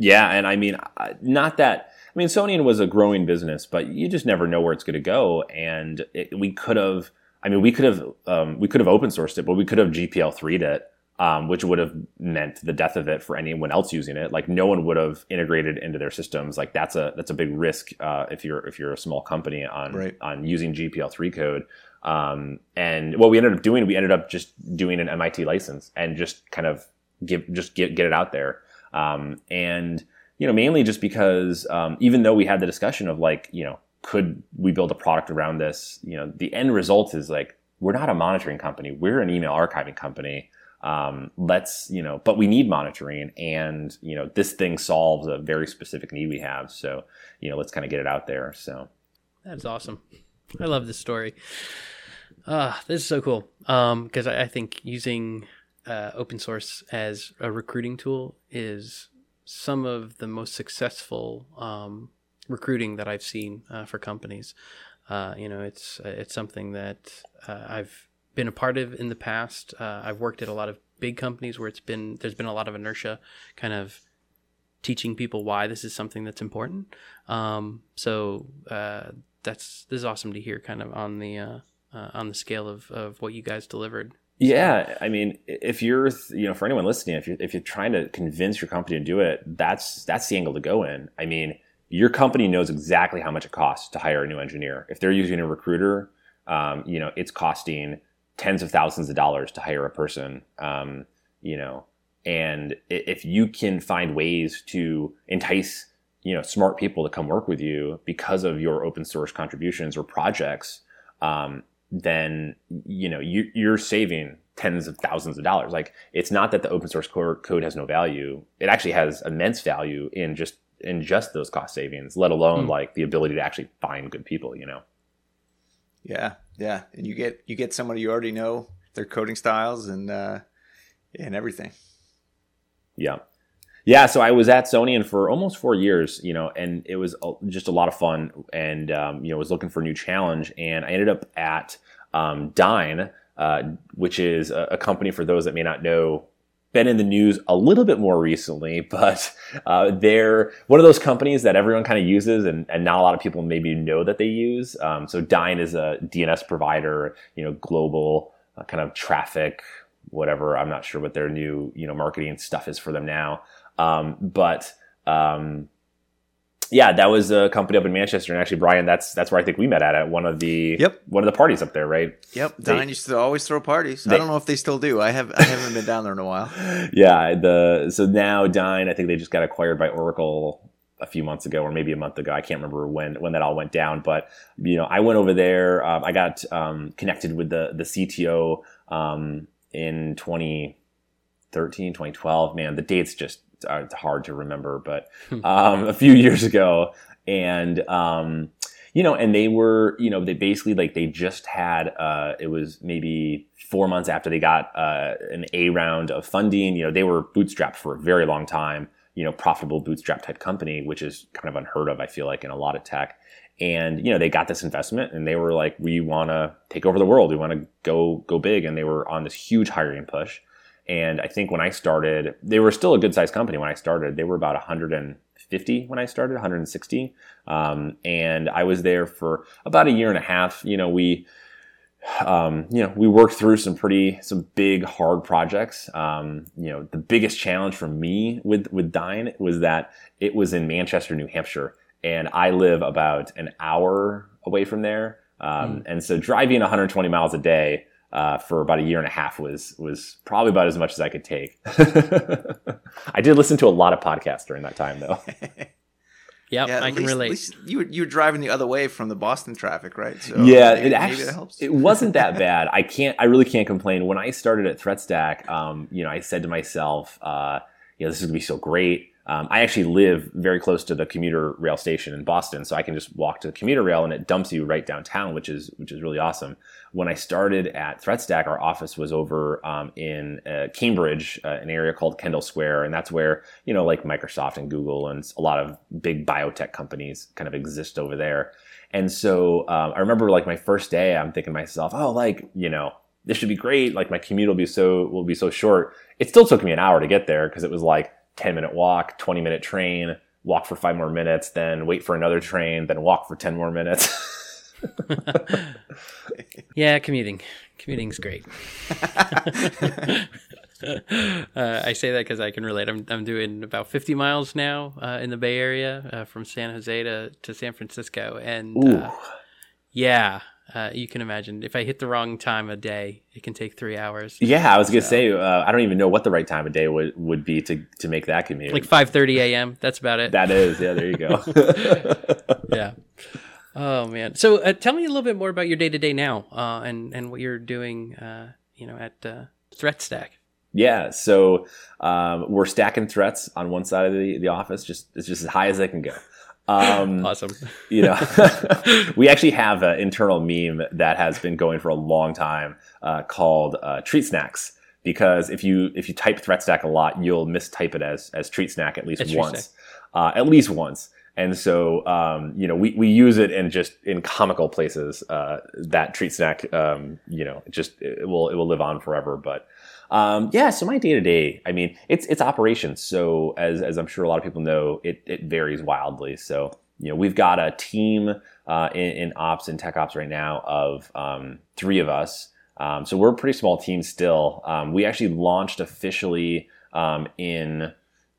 yeah, and I mean, not that. I mean, Sonian was a growing business, but you just never know where it's going to go. And it, we could have. I mean, we could have um, we could have open sourced it, but we could have GPL 3'd it, um, which would have meant the death of it for anyone else using it. Like no one would have integrated into their systems. Like that's a that's a big risk uh, if you're if you're a small company on right. on using GPL 3 code. Um, and what we ended up doing, we ended up just doing an MIT license and just kind of give just get get it out there. Um, and you know, mainly just because um, even though we had the discussion of like, you know, could we build a product around this? You know, the end result is like we're not a monitoring company; we're an email archiving company. Um, let's you know, but we need monitoring, and you know, this thing solves a very specific need we have. So you know, let's kind of get it out there. So that's awesome. I love this story. Uh, this is so cool. Um, because I, I think using uh, open source as a recruiting tool is some of the most successful um, recruiting that I've seen uh, for companies. Uh, you know, it's it's something that uh, I've been a part of in the past. Uh, I've worked at a lot of big companies where it's been there's been a lot of inertia, kind of teaching people why this is something that's important. Um, so uh, that's this is awesome to hear, kind of on the on the scale of, of what you guys delivered yeah, I mean, if you're, you know, for anyone listening, if you're if you're trying to convince your company to do it, that's that's the angle to go in. I mean, your company knows exactly how much it costs to hire a new engineer. If they're using a recruiter, um, you know, it's costing tens of thousands of dollars to hire a person. Um, you know, and if you can find ways to entice, you know, smart people to come work with you because of your open source contributions or projects, um, then you know you, you're saving tens of thousands of dollars. Like it's not that the open source code has no value; it actually has immense value in just in just those cost savings, let alone mm. like the ability to actually find good people. You know. Yeah, yeah, and you get you get somebody you already know their coding styles and uh, and everything. Yeah. Yeah, so I was at Sonian for almost four years, you know, and it was just a lot of fun, and um, you know, was looking for a new challenge, and I ended up at um, Dyn, uh, which is a, a, company for those that may not know been in the news a little bit more recently, but uh, they're one of those companies that everyone kind of uses, and, and not a lot of people maybe know that they use. Um, so Dyn is a DNS provider, you know, global uh, kind of traffic, whatever. I'm not sure what their new you know marketing stuff is for them now, um, but um, yeah, that was a company up in Manchester, and actually, Brian, that's that's where I think we met at at one of the Yep. one of the parties up there, right? Yep, They- Dyn used to always throw parties. They- I don't know if they still do. I have I haven't been down there in a while. yeah, the so now Dyn, I think they just got acquired by Oracle a few months ago, or maybe a month ago. I can't remember when when that all went down, but you know, I went over there. Um, I got um, connected with the the CTO um, in 2013, 2012. Man, the dates just are hard to remember, but um, a few years ago, and um, you know, and they were, you know, they basically like they just had uh, it was maybe four months after they got uh, an A round of funding. You know, they were bootstrapped for a very long time. You know, profitable bootstrap type company, which is kind of unheard of. I feel like in a lot of tech. And you know, they got this investment, and they were like, "We want to take over the world. We want to go go big." And they were on this huge hiring push. And I think when I started, they were still a good sized company when I started. They were about 150 when I started, 160. Um, and I was there for about a year and a half. You know, we, um, you know, we worked through some pretty, some big, hard projects. Um, you know, the biggest challenge for me with, with Dyn was that it was in Manchester, New Hampshire. And I live about an hour away from there. Um, And so driving 120 miles a day, uh, for about a year and a half was was probably about as much as I could take. I did listen to a lot of podcasts during that time, though. Yep, yeah, I at can relate. Least you were, you were driving the other way from the Boston traffic, right? So yeah, maybe, it maybe actually that helps. it wasn't that bad. I can't. I really can't complain. When I started at ThreatStack, um, you know, I said to myself, uh, you know, this is gonna be so great. Um, I actually live very close to the commuter rail station in Boston, so I can just walk to the commuter rail and it dumps you right downtown, which is which is really awesome. When I started at ThreatStack, our office was over um, in uh, Cambridge, uh, an area called Kendall Square, and that's where you know, like Microsoft and Google and a lot of big biotech companies kind of exist over there. And so um, I remember like my first day, I'm thinking to myself, oh, like you know, this should be great. Like my commute will be so will be so short. It still took me an hour to get there because it was like 10 minute walk, 20 minute train, walk for five more minutes, then wait for another train, then walk for 10 more minutes. yeah, commuting. Commuting's great. uh, I say that because I can relate. I'm, I'm doing about 50 miles now uh, in the Bay Area uh, from San Jose to, to San Francisco. And uh, yeah, uh, you can imagine if I hit the wrong time of day, it can take three hours. yeah, I was gonna say uh, I don't even know what the right time of day would, would be to, to make that commute. Like 5:30 a.m. That's about it. that is, yeah. There you go. yeah. Oh man. So uh, tell me a little bit more about your day to day now, uh, and and what you're doing. Uh, you know, at uh, ThreatStack. Yeah, so um, we're stacking threats on one side of the, the office, just it's just as high as they can go. Um, Awesome. you know, we actually have an internal meme that has been going for a long time uh, called uh, Treat Snacks. Because if you if you type threat stack a lot, you'll mistype it as as treat snack at least As treat once, uh, at least once. And so, um, you know, we, we use it in just in comical places. Uh, that treat snack, um, you know, just it will it will live on forever. But um, yeah, so my day to day, I mean, it's it's operations. So as as I'm sure a lot of people know, it it varies wildly. So you know, we've got a team uh, in, in ops and tech ops right now of um, three of us. Um, so we're a pretty small team still. Um, we actually launched officially in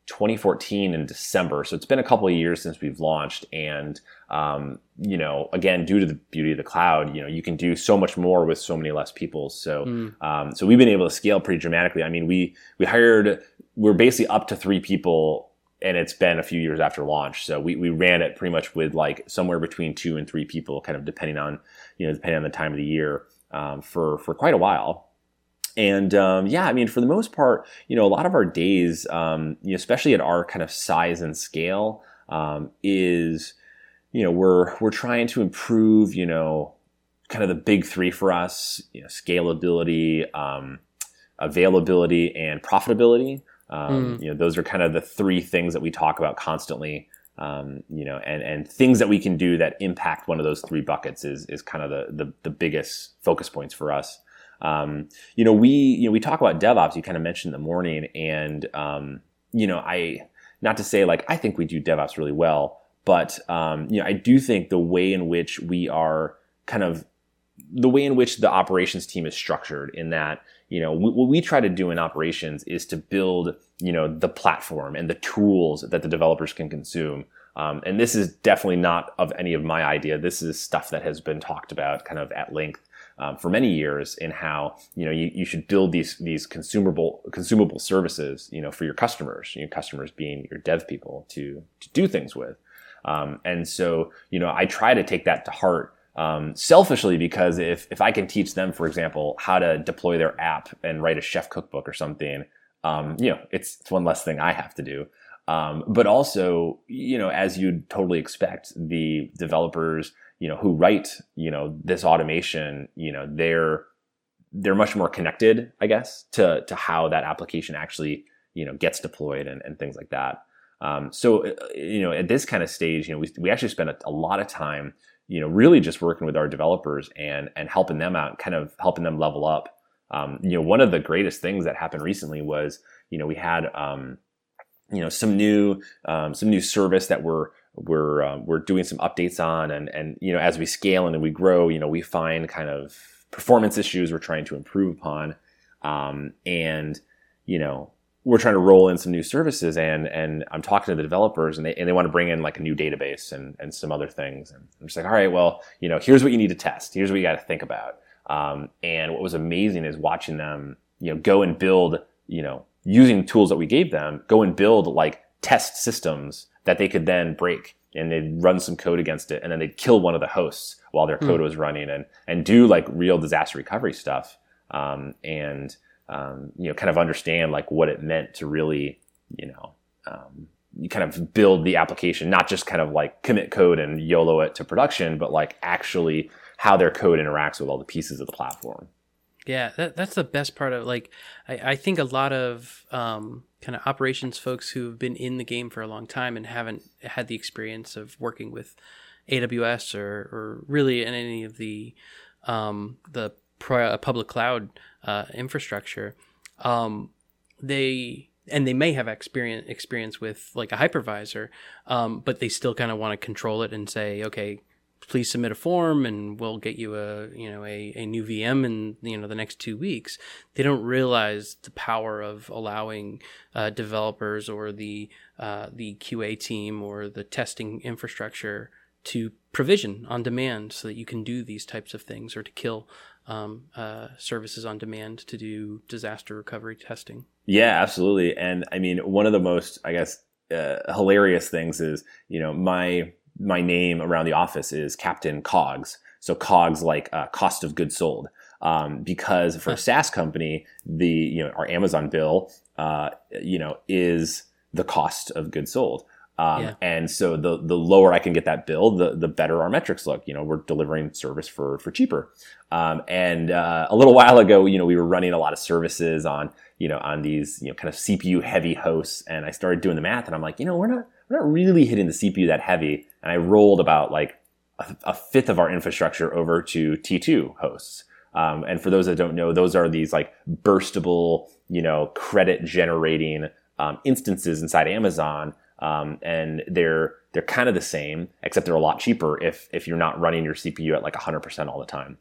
2014 in December. So it's been a couple of years since we've launched. And, um, you know, again, due to the beauty of the cloud, you know, you can do so much more with so many less people. So, Mm. um, so we've been able to scale pretty dramatically. I mean, we, we hired, we're basically up to three people and it's been a few years after launch. So we, we ran it pretty much with like somewhere between two and three people, kind of depending on, you know, depending on the time of the year, um, for, for quite a while. And um, yeah, I mean, for the most part, you know, a lot of our days, um, you know, especially at our kind of size and scale, um, is, you know, we're we're trying to improve, you know, kind of the big three for us: you know, scalability, um, availability, and profitability. Um, You know, those are kind of the three things that we talk about constantly. Um, you know, and and things that we can do that impact one of those three buckets is is kind of the the, the biggest focus points for us. Um, you know, we you know we talk about DevOps. You kind of mentioned in the morning, and um, you know, I not to say like I think we do DevOps really well, but um, you know, I do think the way in which we are kind of the way in which the operations team is structured in that you know what we try to do in operations is to build you know the platform and the tools that the developers can consume um, and this is definitely not of any of my idea this is stuff that has been talked about kind of at length um, for many years in how you know you, you should build these these consumable consumable services you know for your customers your customers being your dev people to to do things with um, and so you know I try to take that to heart um, selfishly because if, if I can teach them, for example, how to deploy their app and write a chef cookbook or something, um, you know, it's, it's one less thing I have to do. Um, but also, you know, as you'd totally expect, the developers, you know, who write, you know, this automation, you know, they're they're much more connected, I guess, to to how that application actually, you know, gets deployed and, and things like that. Um, so, uh, you know, at this kind of stage, you know, we, we actually spend a, a lot of time you know, really just working with our developers and and helping them out, kind of helping them level up. Um, you know, one of the greatest things that happened recently was, you know, we had, um, you know, some new um, some new service that we're we're um, we're doing some updates on, and and you know, as we scale and we grow, you know, we find kind of performance issues we're trying to improve upon, um, and you know, we're trying to roll in some new services and and I'm talking to the developers and they and they want to bring in like a new database and and some other things. And I'm just like all right well you know here's what you need to test. Here's what you got to think about. Um, and what was amazing is watching them you know go and build you know using tools that we gave them go and build like test systems that they could then break and they'd run some code against it and then they'd kill one of the hosts while their code mm. was running and and do like real disaster recovery stuff um, and um, you know, kind of understand like what it meant to really, you know, um, you kind of build the application, not just kind of like commit code and YOLO it to production, but like actually how their code interacts with all the pieces of the platform. Yeah, that, that's the best part of like, I, I think a lot of um, kind of operations folks who've been in the game for a long time and haven't had the experience of working with AWS or, or really in any of the um, the pro- public cloud uh, infrastructure, um, they and they may have experience experience with like a hypervisor, um, but they still kind of want to control it and say, okay, please submit a form and we'll get you a you know a, a new VM in you know the next two weeks. They don't realize the power of allowing uh, developers or the uh, the QA team or the testing infrastructure to provision on demand so that you can do these types of things or to kill um, uh, services on demand to do disaster recovery testing. Yeah, absolutely. And I mean, one of the most, I guess, uh, hilarious things is, you know, my my name around the office is Captain Cogs. So Cogs like uh, cost of goods sold. Um, because for a SaaS company, the you know our Amazon bill, uh, you know, is the cost of goods sold. Um, yeah. And so the the lower I can get that bill, the the better our metrics look. You know, we're delivering service for for cheaper. Um, and uh, a little while ago, you know, we were running a lot of services on you know on these you know kind of CPU heavy hosts, and I started doing the math, and I'm like, you know, we're not we're not really hitting the CPU that heavy, and I rolled about like a, a fifth of our infrastructure over to T2 hosts. Um, and for those that don't know, those are these like burstable, you know, credit generating um, instances inside Amazon um, and they're they're kind of the same, except they're a lot cheaper if if you're not running your CPU at like 100% all the time.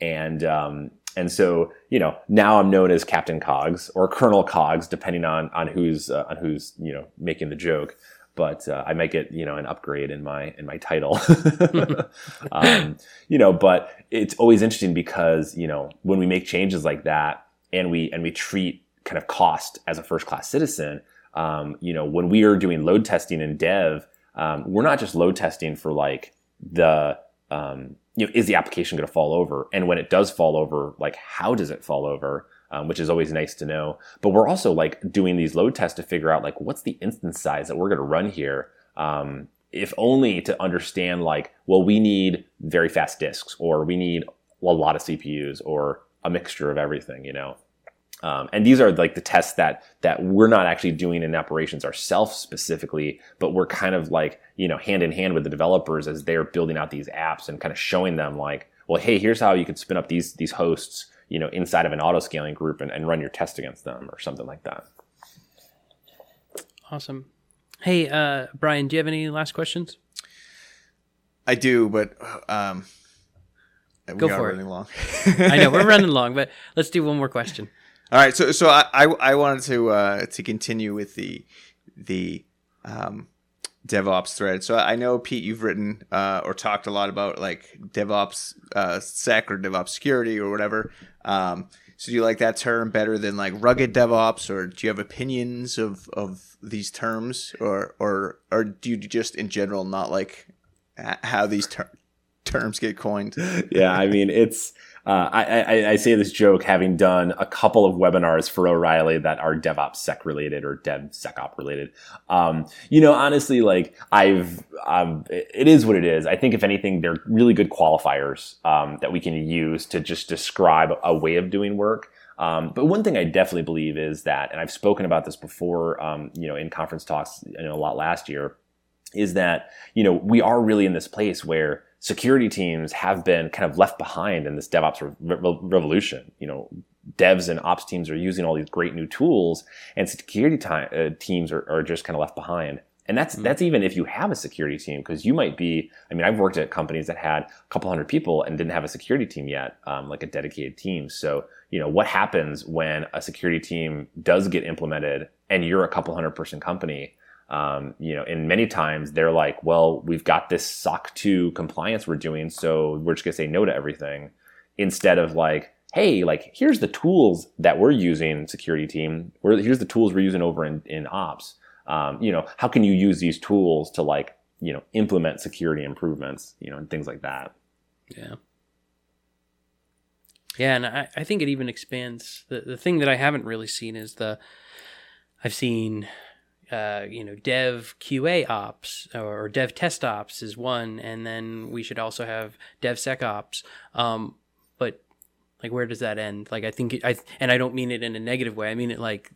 And um, and so you know now I'm known as Captain Cogs or Colonel Cogs, depending on on who's uh, on who's you know making the joke. But uh, I might get you know an upgrade in my in my title, um, you know. But it's always interesting because you know when we make changes like that and we and we treat kind of cost as a first class citizen, um, you know, when we are doing load testing in dev, um, we're not just load testing for like the, um, you know, is the application going to fall over? And when it does fall over, like how does it fall over? Um, which is always nice to know. But we're also like doing these load tests to figure out like what's the instance size that we're going to run here. Um, if only to understand like, well, we need very fast disks or we need a lot of CPUs or a mixture of everything, you know? Um, and these are like the tests that that we're not actually doing in operations ourselves specifically, but we're kind of like you know hand in hand with the developers as they're building out these apps and kind of showing them like, well, hey, here's how you can spin up these these hosts. You know, inside of an auto scaling group and, and run your test against them or something like that. Awesome. Hey, uh, Brian, do you have any last questions? I do, but um, we Go are for it. running long. I know we're running long, but let's do one more question. All right, so so I I, I wanted to uh, to continue with the the um, DevOps thread. So I know Pete, you've written uh, or talked a lot about like DevOps uh, sec or DevOps security or whatever. Um, so do you like that term better than like rugged DevOps, or do you have opinions of of these terms, or or or do you just in general not like how these ter- terms get coined? yeah, I mean, it's. Uh, I, I, I say this joke having done a couple of webinars for O'Reilly that are DevOps sec related or DevSecOps related. Um, you know, honestly, like I've, um, it is what it is. I think if anything, they're really good qualifiers um, that we can use to just describe a way of doing work. Um, but one thing I definitely believe is that, and I've spoken about this before, um, you know, in conference talks, you know, a lot last year, is that you know we are really in this place where security teams have been kind of left behind in this DevOps re- re- revolution. You know, devs and ops teams are using all these great new tools, and security uh, teams are, are just kind of left behind. And that's that's even if you have a security team, because you might be. I mean, I've worked at companies that had a couple hundred people and didn't have a security team yet, um, like a dedicated team. So, you know, what happens when a security team does get implemented and you're a couple hundred person company? Um, you know, and many times they're like, well, we've got this SOC 2 compliance we're doing, so we're just going to say no to everything instead of like, hey, like, here's the tools that we're using, security team. We're, here's the tools we're using over in, in ops. Um, you know, how can you use these tools to like, you know, implement security improvements, you know, and things like that. Yeah. Yeah, and I, I think it even expands. The, the thing that I haven't really seen is the, I've seen, uh, you know, dev QA ops or dev test ops is one, and then we should also have dev sec ops. Um, but like, where does that end? Like, I think, it, I and I don't mean it in a negative way. I mean it like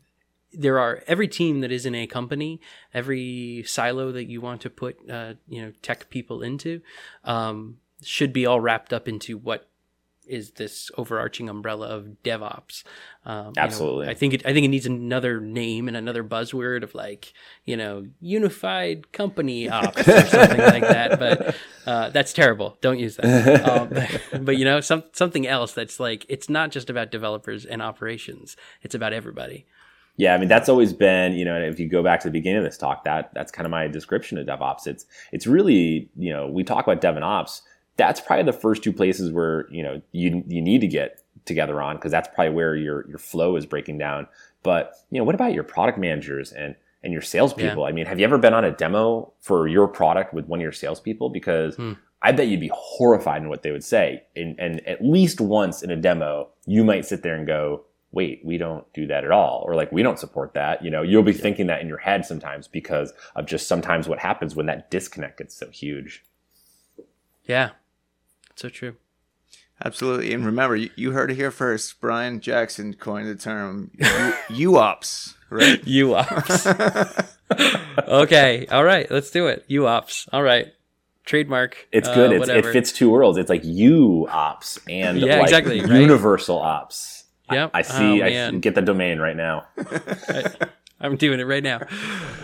there are every team that is in a company, every silo that you want to put, uh, you know, tech people into, um, should be all wrapped up into what is this overarching umbrella of DevOps. Um, you know, Absolutely. I think it. I think it needs another name and another buzzword of like you know unified company ops or something like that. But uh, that's terrible. Don't use that. Um, but, but you know some something else that's like it's not just about developers and operations. It's about everybody. Yeah, I mean that's always been, you know, if you go back to the beginning of this talk, that that's kind of my description of DevOps. It's it's really, you know, we talk about Dev and Ops. That's probably the first two places where you know you you need to get together on because that's probably where your your flow is breaking down. But you know, what about your product managers and and your salespeople? I mean, have you ever been on a demo for your product with one of your salespeople? Because Hmm. I bet you'd be horrified in what they would say. And, and at least once in a demo, you might sit there and go, wait, we don't do that at all. Or like, we don't support that. You know, you'll be thinking that in your head sometimes because of just sometimes what happens when that disconnect gets so huge. Yeah, so true. Absolutely, and remember, you, you heard it here first. Brian Jackson coined the term U- UOps, right? UOps. okay, all right, let's do it. UOps. All right, trademark. It's uh, good. it's, it fits two worlds. It's like you ops and Yeah, like exactly, right? universal ops. Yep. I, see. Oh, I get the domain right now. I'm doing it right now.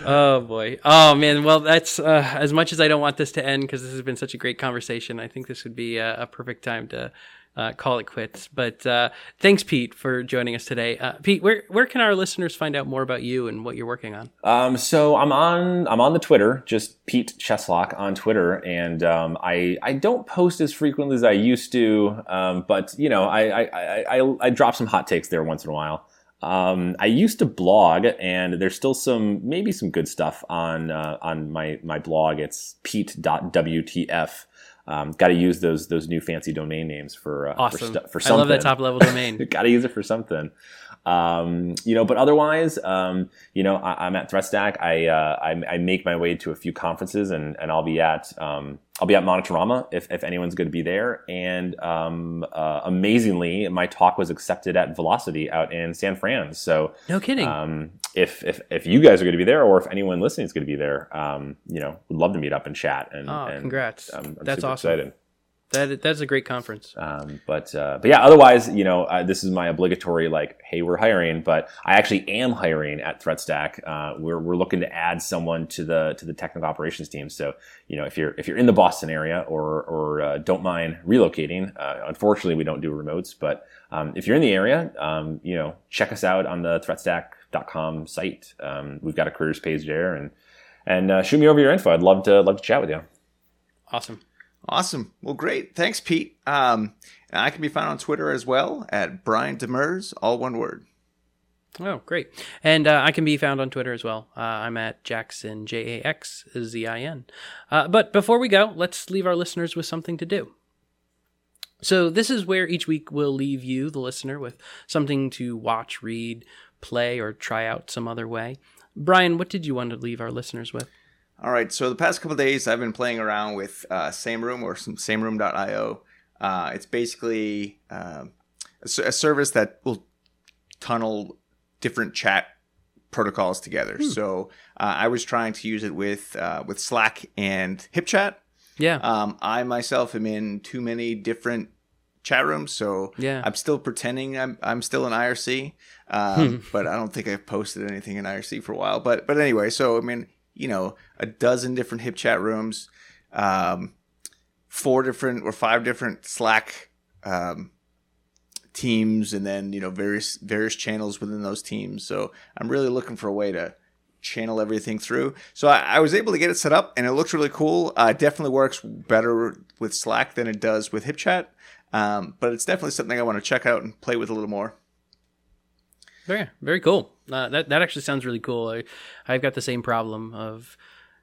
Oh boy. Oh man. Well, that's uh, as much as I don't want this to end because this has been such a great conversation. I think this would be a, a perfect time to uh, call it quits. But uh, thanks, Pete, for joining us today. Uh, Pete, where where can our listeners find out more about you and what you're working on? Um, so I'm on I'm on the Twitter, just Pete Cheslock on Twitter, and um, I I don't post as frequently as I used to, um, but you know I, I I, I I drop some hot takes there once in a while. Um, I used to blog, and there's still some maybe some good stuff on uh, on my my blog. It's pete.wtf. Um, Got to use those those new fancy domain names for uh, Awesome. for, stu- for I love that top level domain. Got to use it for something. Um, you know, but otherwise, um, you know, I, I'm at ThreatStack. I, uh, I I make my way to a few conferences, and, and I'll be at um, I'll be at Monitorama if, if anyone's going to be there. And um, uh, amazingly, my talk was accepted at Velocity out in San Fran. So No kidding. um, if, if if you guys are going to be there, or if anyone listening is going to be there, um, you know, would love to meet up and chat. And, oh, and congrats. I'm that's awesome. excited. That that's a great conference. Um, but uh, but yeah, otherwise, you know, uh, this is my obligatory like, hey, we're hiring, but I actually am hiring at ThreatStack. Uh, we're we're looking to add someone to the to the technical operations team. So you know, if you're if you're in the Boston area or or uh, don't mind relocating, uh, unfortunately, we don't do remotes, but um, if you're in the area, um, you know, check us out on the ThreatStack.com site. Um, we've got a careers page there, and and uh, shoot me over your info. I'd love to love to chat with you. Awesome. Awesome. Well, great. Thanks, Pete. Um, I can be found on Twitter as well at Brian Demers, all one word. Oh, great. And uh, I can be found on Twitter as well. Uh, I'm at Jackson, J A X Z I N. Uh, but before we go, let's leave our listeners with something to do. So, this is where each week we'll leave you, the listener, with something to watch, read, play, or try out some other way. Brian, what did you want to leave our listeners with? All right. So the past couple days, I've been playing around with uh, SameRoom or some SameRoom.io. Uh, it's basically uh, a, a, service that will tunnel different chat protocols together. Hmm. So uh, I was trying to use it with uh, with Slack and HipChat. Yeah. Um, I myself am in too many different chat rooms, so yeah. I'm still pretending I'm I'm still in IRC, um, hmm. but I don't think I've posted anything in IRC for a while. But but anyway, so I mean, you know, a dozen different HipChat rooms, um, four different or five different Slack um, teams, and then you know various various channels within those teams. So I'm really looking for a way to channel everything through. So I, I was able to get it set up, and it looks really cool. Uh, it definitely works better with Slack than it does with HipChat. Um, but it's definitely something I want to check out and play with a little more. Very, very cool. Uh, that that actually sounds really cool. I, I've got the same problem of,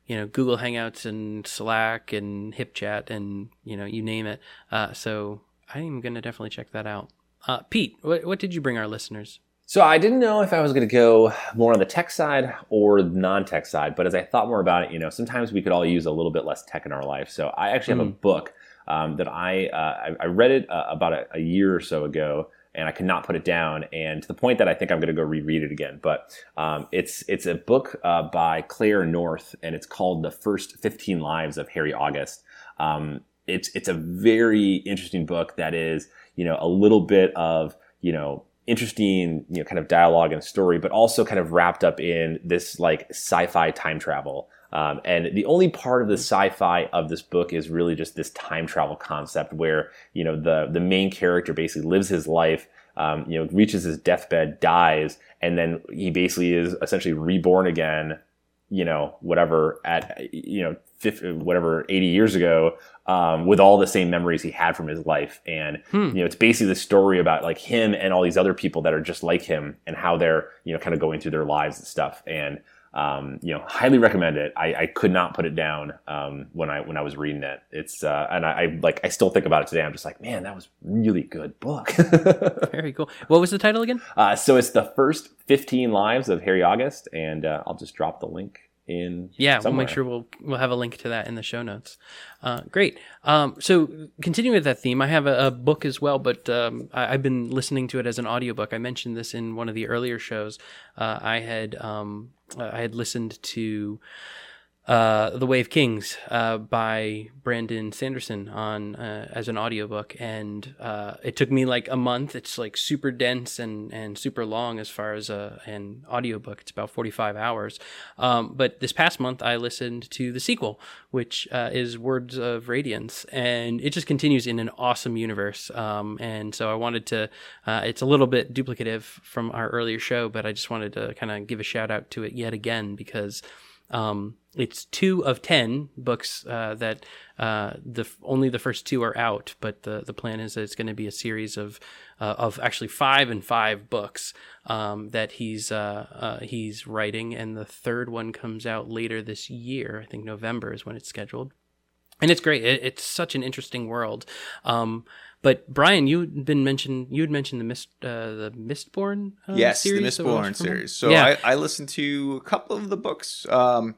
you know, Google Hangouts and Slack and HipChat and you know, you name it. Uh, so I'm gonna definitely check that out. Uh, Pete, what what did you bring our listeners? So I didn't know if I was going to go more on the tech side or non-tech side, but as I thought more about it, you know, sometimes we could all use a little bit less tech in our life. So I actually have mm. a book um, that I, uh, I, I read it uh, about a, a, year or so ago, and I could not put it down. And to the point that I think I'm going to go reread it again. But um, it's it's a book uh, by Claire North, and it's called "The First 15 Lives of Harry August." Um, it's it's a very interesting book that is you know a little bit of you know interesting you know kind of dialogue and story, but also kind of wrapped up in this like sci-fi time travel. Um, and the only part of the sci-fi of this book is really just this time travel concept, where you know the the main character basically lives his life, um, you know, reaches his deathbed, dies, and then he basically is essentially reborn again. You know, whatever at you know 50, whatever 80 years ago um, with all the same memories he had from his life and hmm. you know it's basically the story about like him and all these other people that are just like him and how they're you know kind of going through their lives and stuff and um, you know, highly recommend it. I, I could not put it down um, when I when I was reading it. It's uh, and I, I, like I still think about it today. I'm just like, man, that was really good book. Very cool. What was the title again? Uh, so it's the first 15 lives of Harry August, and uh, I'll just drop the link in. Yeah, somewhere. we'll make sure we'll we'll have a link to that in the show notes. Uh, great. Um, so continuing with that theme, I have a, a book as well, but um, I, have been listening to it as an audiobook. I mentioned this in one of the earlier shows. Uh, I had um, I had listened to uh, The Way of Kings uh, by Brandon Sanderson on uh, as an audiobook. And uh, it took me like a month. It's like super dense and, and super long as far as a, an audiobook. It's about 45 hours. Um, but this past month I listened to the sequel which uh, is Words of Radiance. And it just continues in an awesome universe. Um, and so I wanted to it's a little bit duplicative from our earlier show but I just wanted to kind of give a shout out to it yet again because um, it's two of ten books uh, that uh, the only the first two are out, but the the plan is that it's going to be a series of uh, of actually five and five books um, that he's uh, uh, he's writing, and the third one comes out later this year. I think November is when it's scheduled, and it's great. It, it's such an interesting world. Um, but Brian, you'd been mentioned. You had mentioned the mist, uh, the Mistborn. Uh, yes, series the Mistborn series. So yeah. I, I, listened to a couple of the books. Um,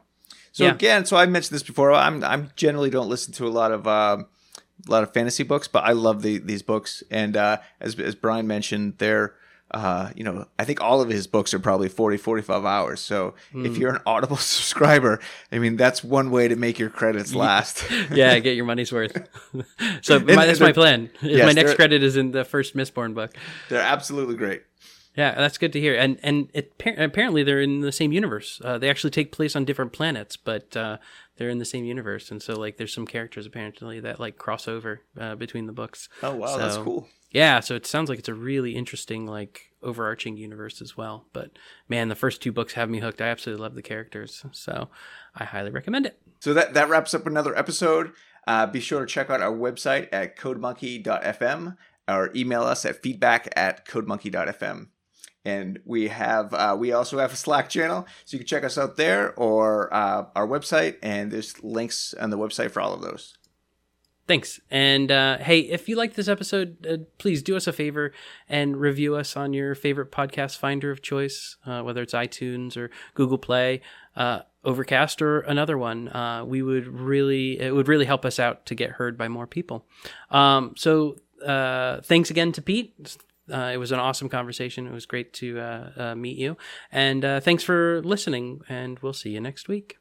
so yeah. again, so I mentioned this before. I'm I'm generally don't listen to a lot of um, a lot of fantasy books, but I love the, these books. And uh, as as Brian mentioned, they're uh, you know, I think all of his books are probably 40, 45 hours. So Hmm. if you're an Audible subscriber, I mean, that's one way to make your credits last. yeah, get your money's worth. so my, that's my plan. Yes, my next credit is in the first Mistborn book. They're absolutely great. Yeah, that's good to hear. And and it, apparently they're in the same universe. Uh, they actually take place on different planets, but uh, they're in the same universe. And so like, there's some characters apparently that like cross over uh, between the books. Oh, wow. that's cool. Yeah, so it sounds like it's a really interesting like overarching universe as well. But man, the first two books have me hooked. I absolutely love the characters, so I highly recommend it. So that, that wraps up another episode. Uh, be sure to check out our website at codemonkey.fm or email us at feedback at codemonkey.fm. And we have uh, we also have a Slack channel, so you can check us out there or uh, our website, and there's links on the website for all of those. Thanks. And uh, hey, if you like this episode, uh, please do us a favor and review us on your favorite podcast finder of choice, uh, whether it's iTunes or Google Play, uh, Overcast, or another one. We would really, it would really help us out to get heard by more people. Um, so thanks again to Pete. Uh, it was an awesome conversation. It was great to uh, uh, meet you. And uh, thanks for listening, and we'll see you next week.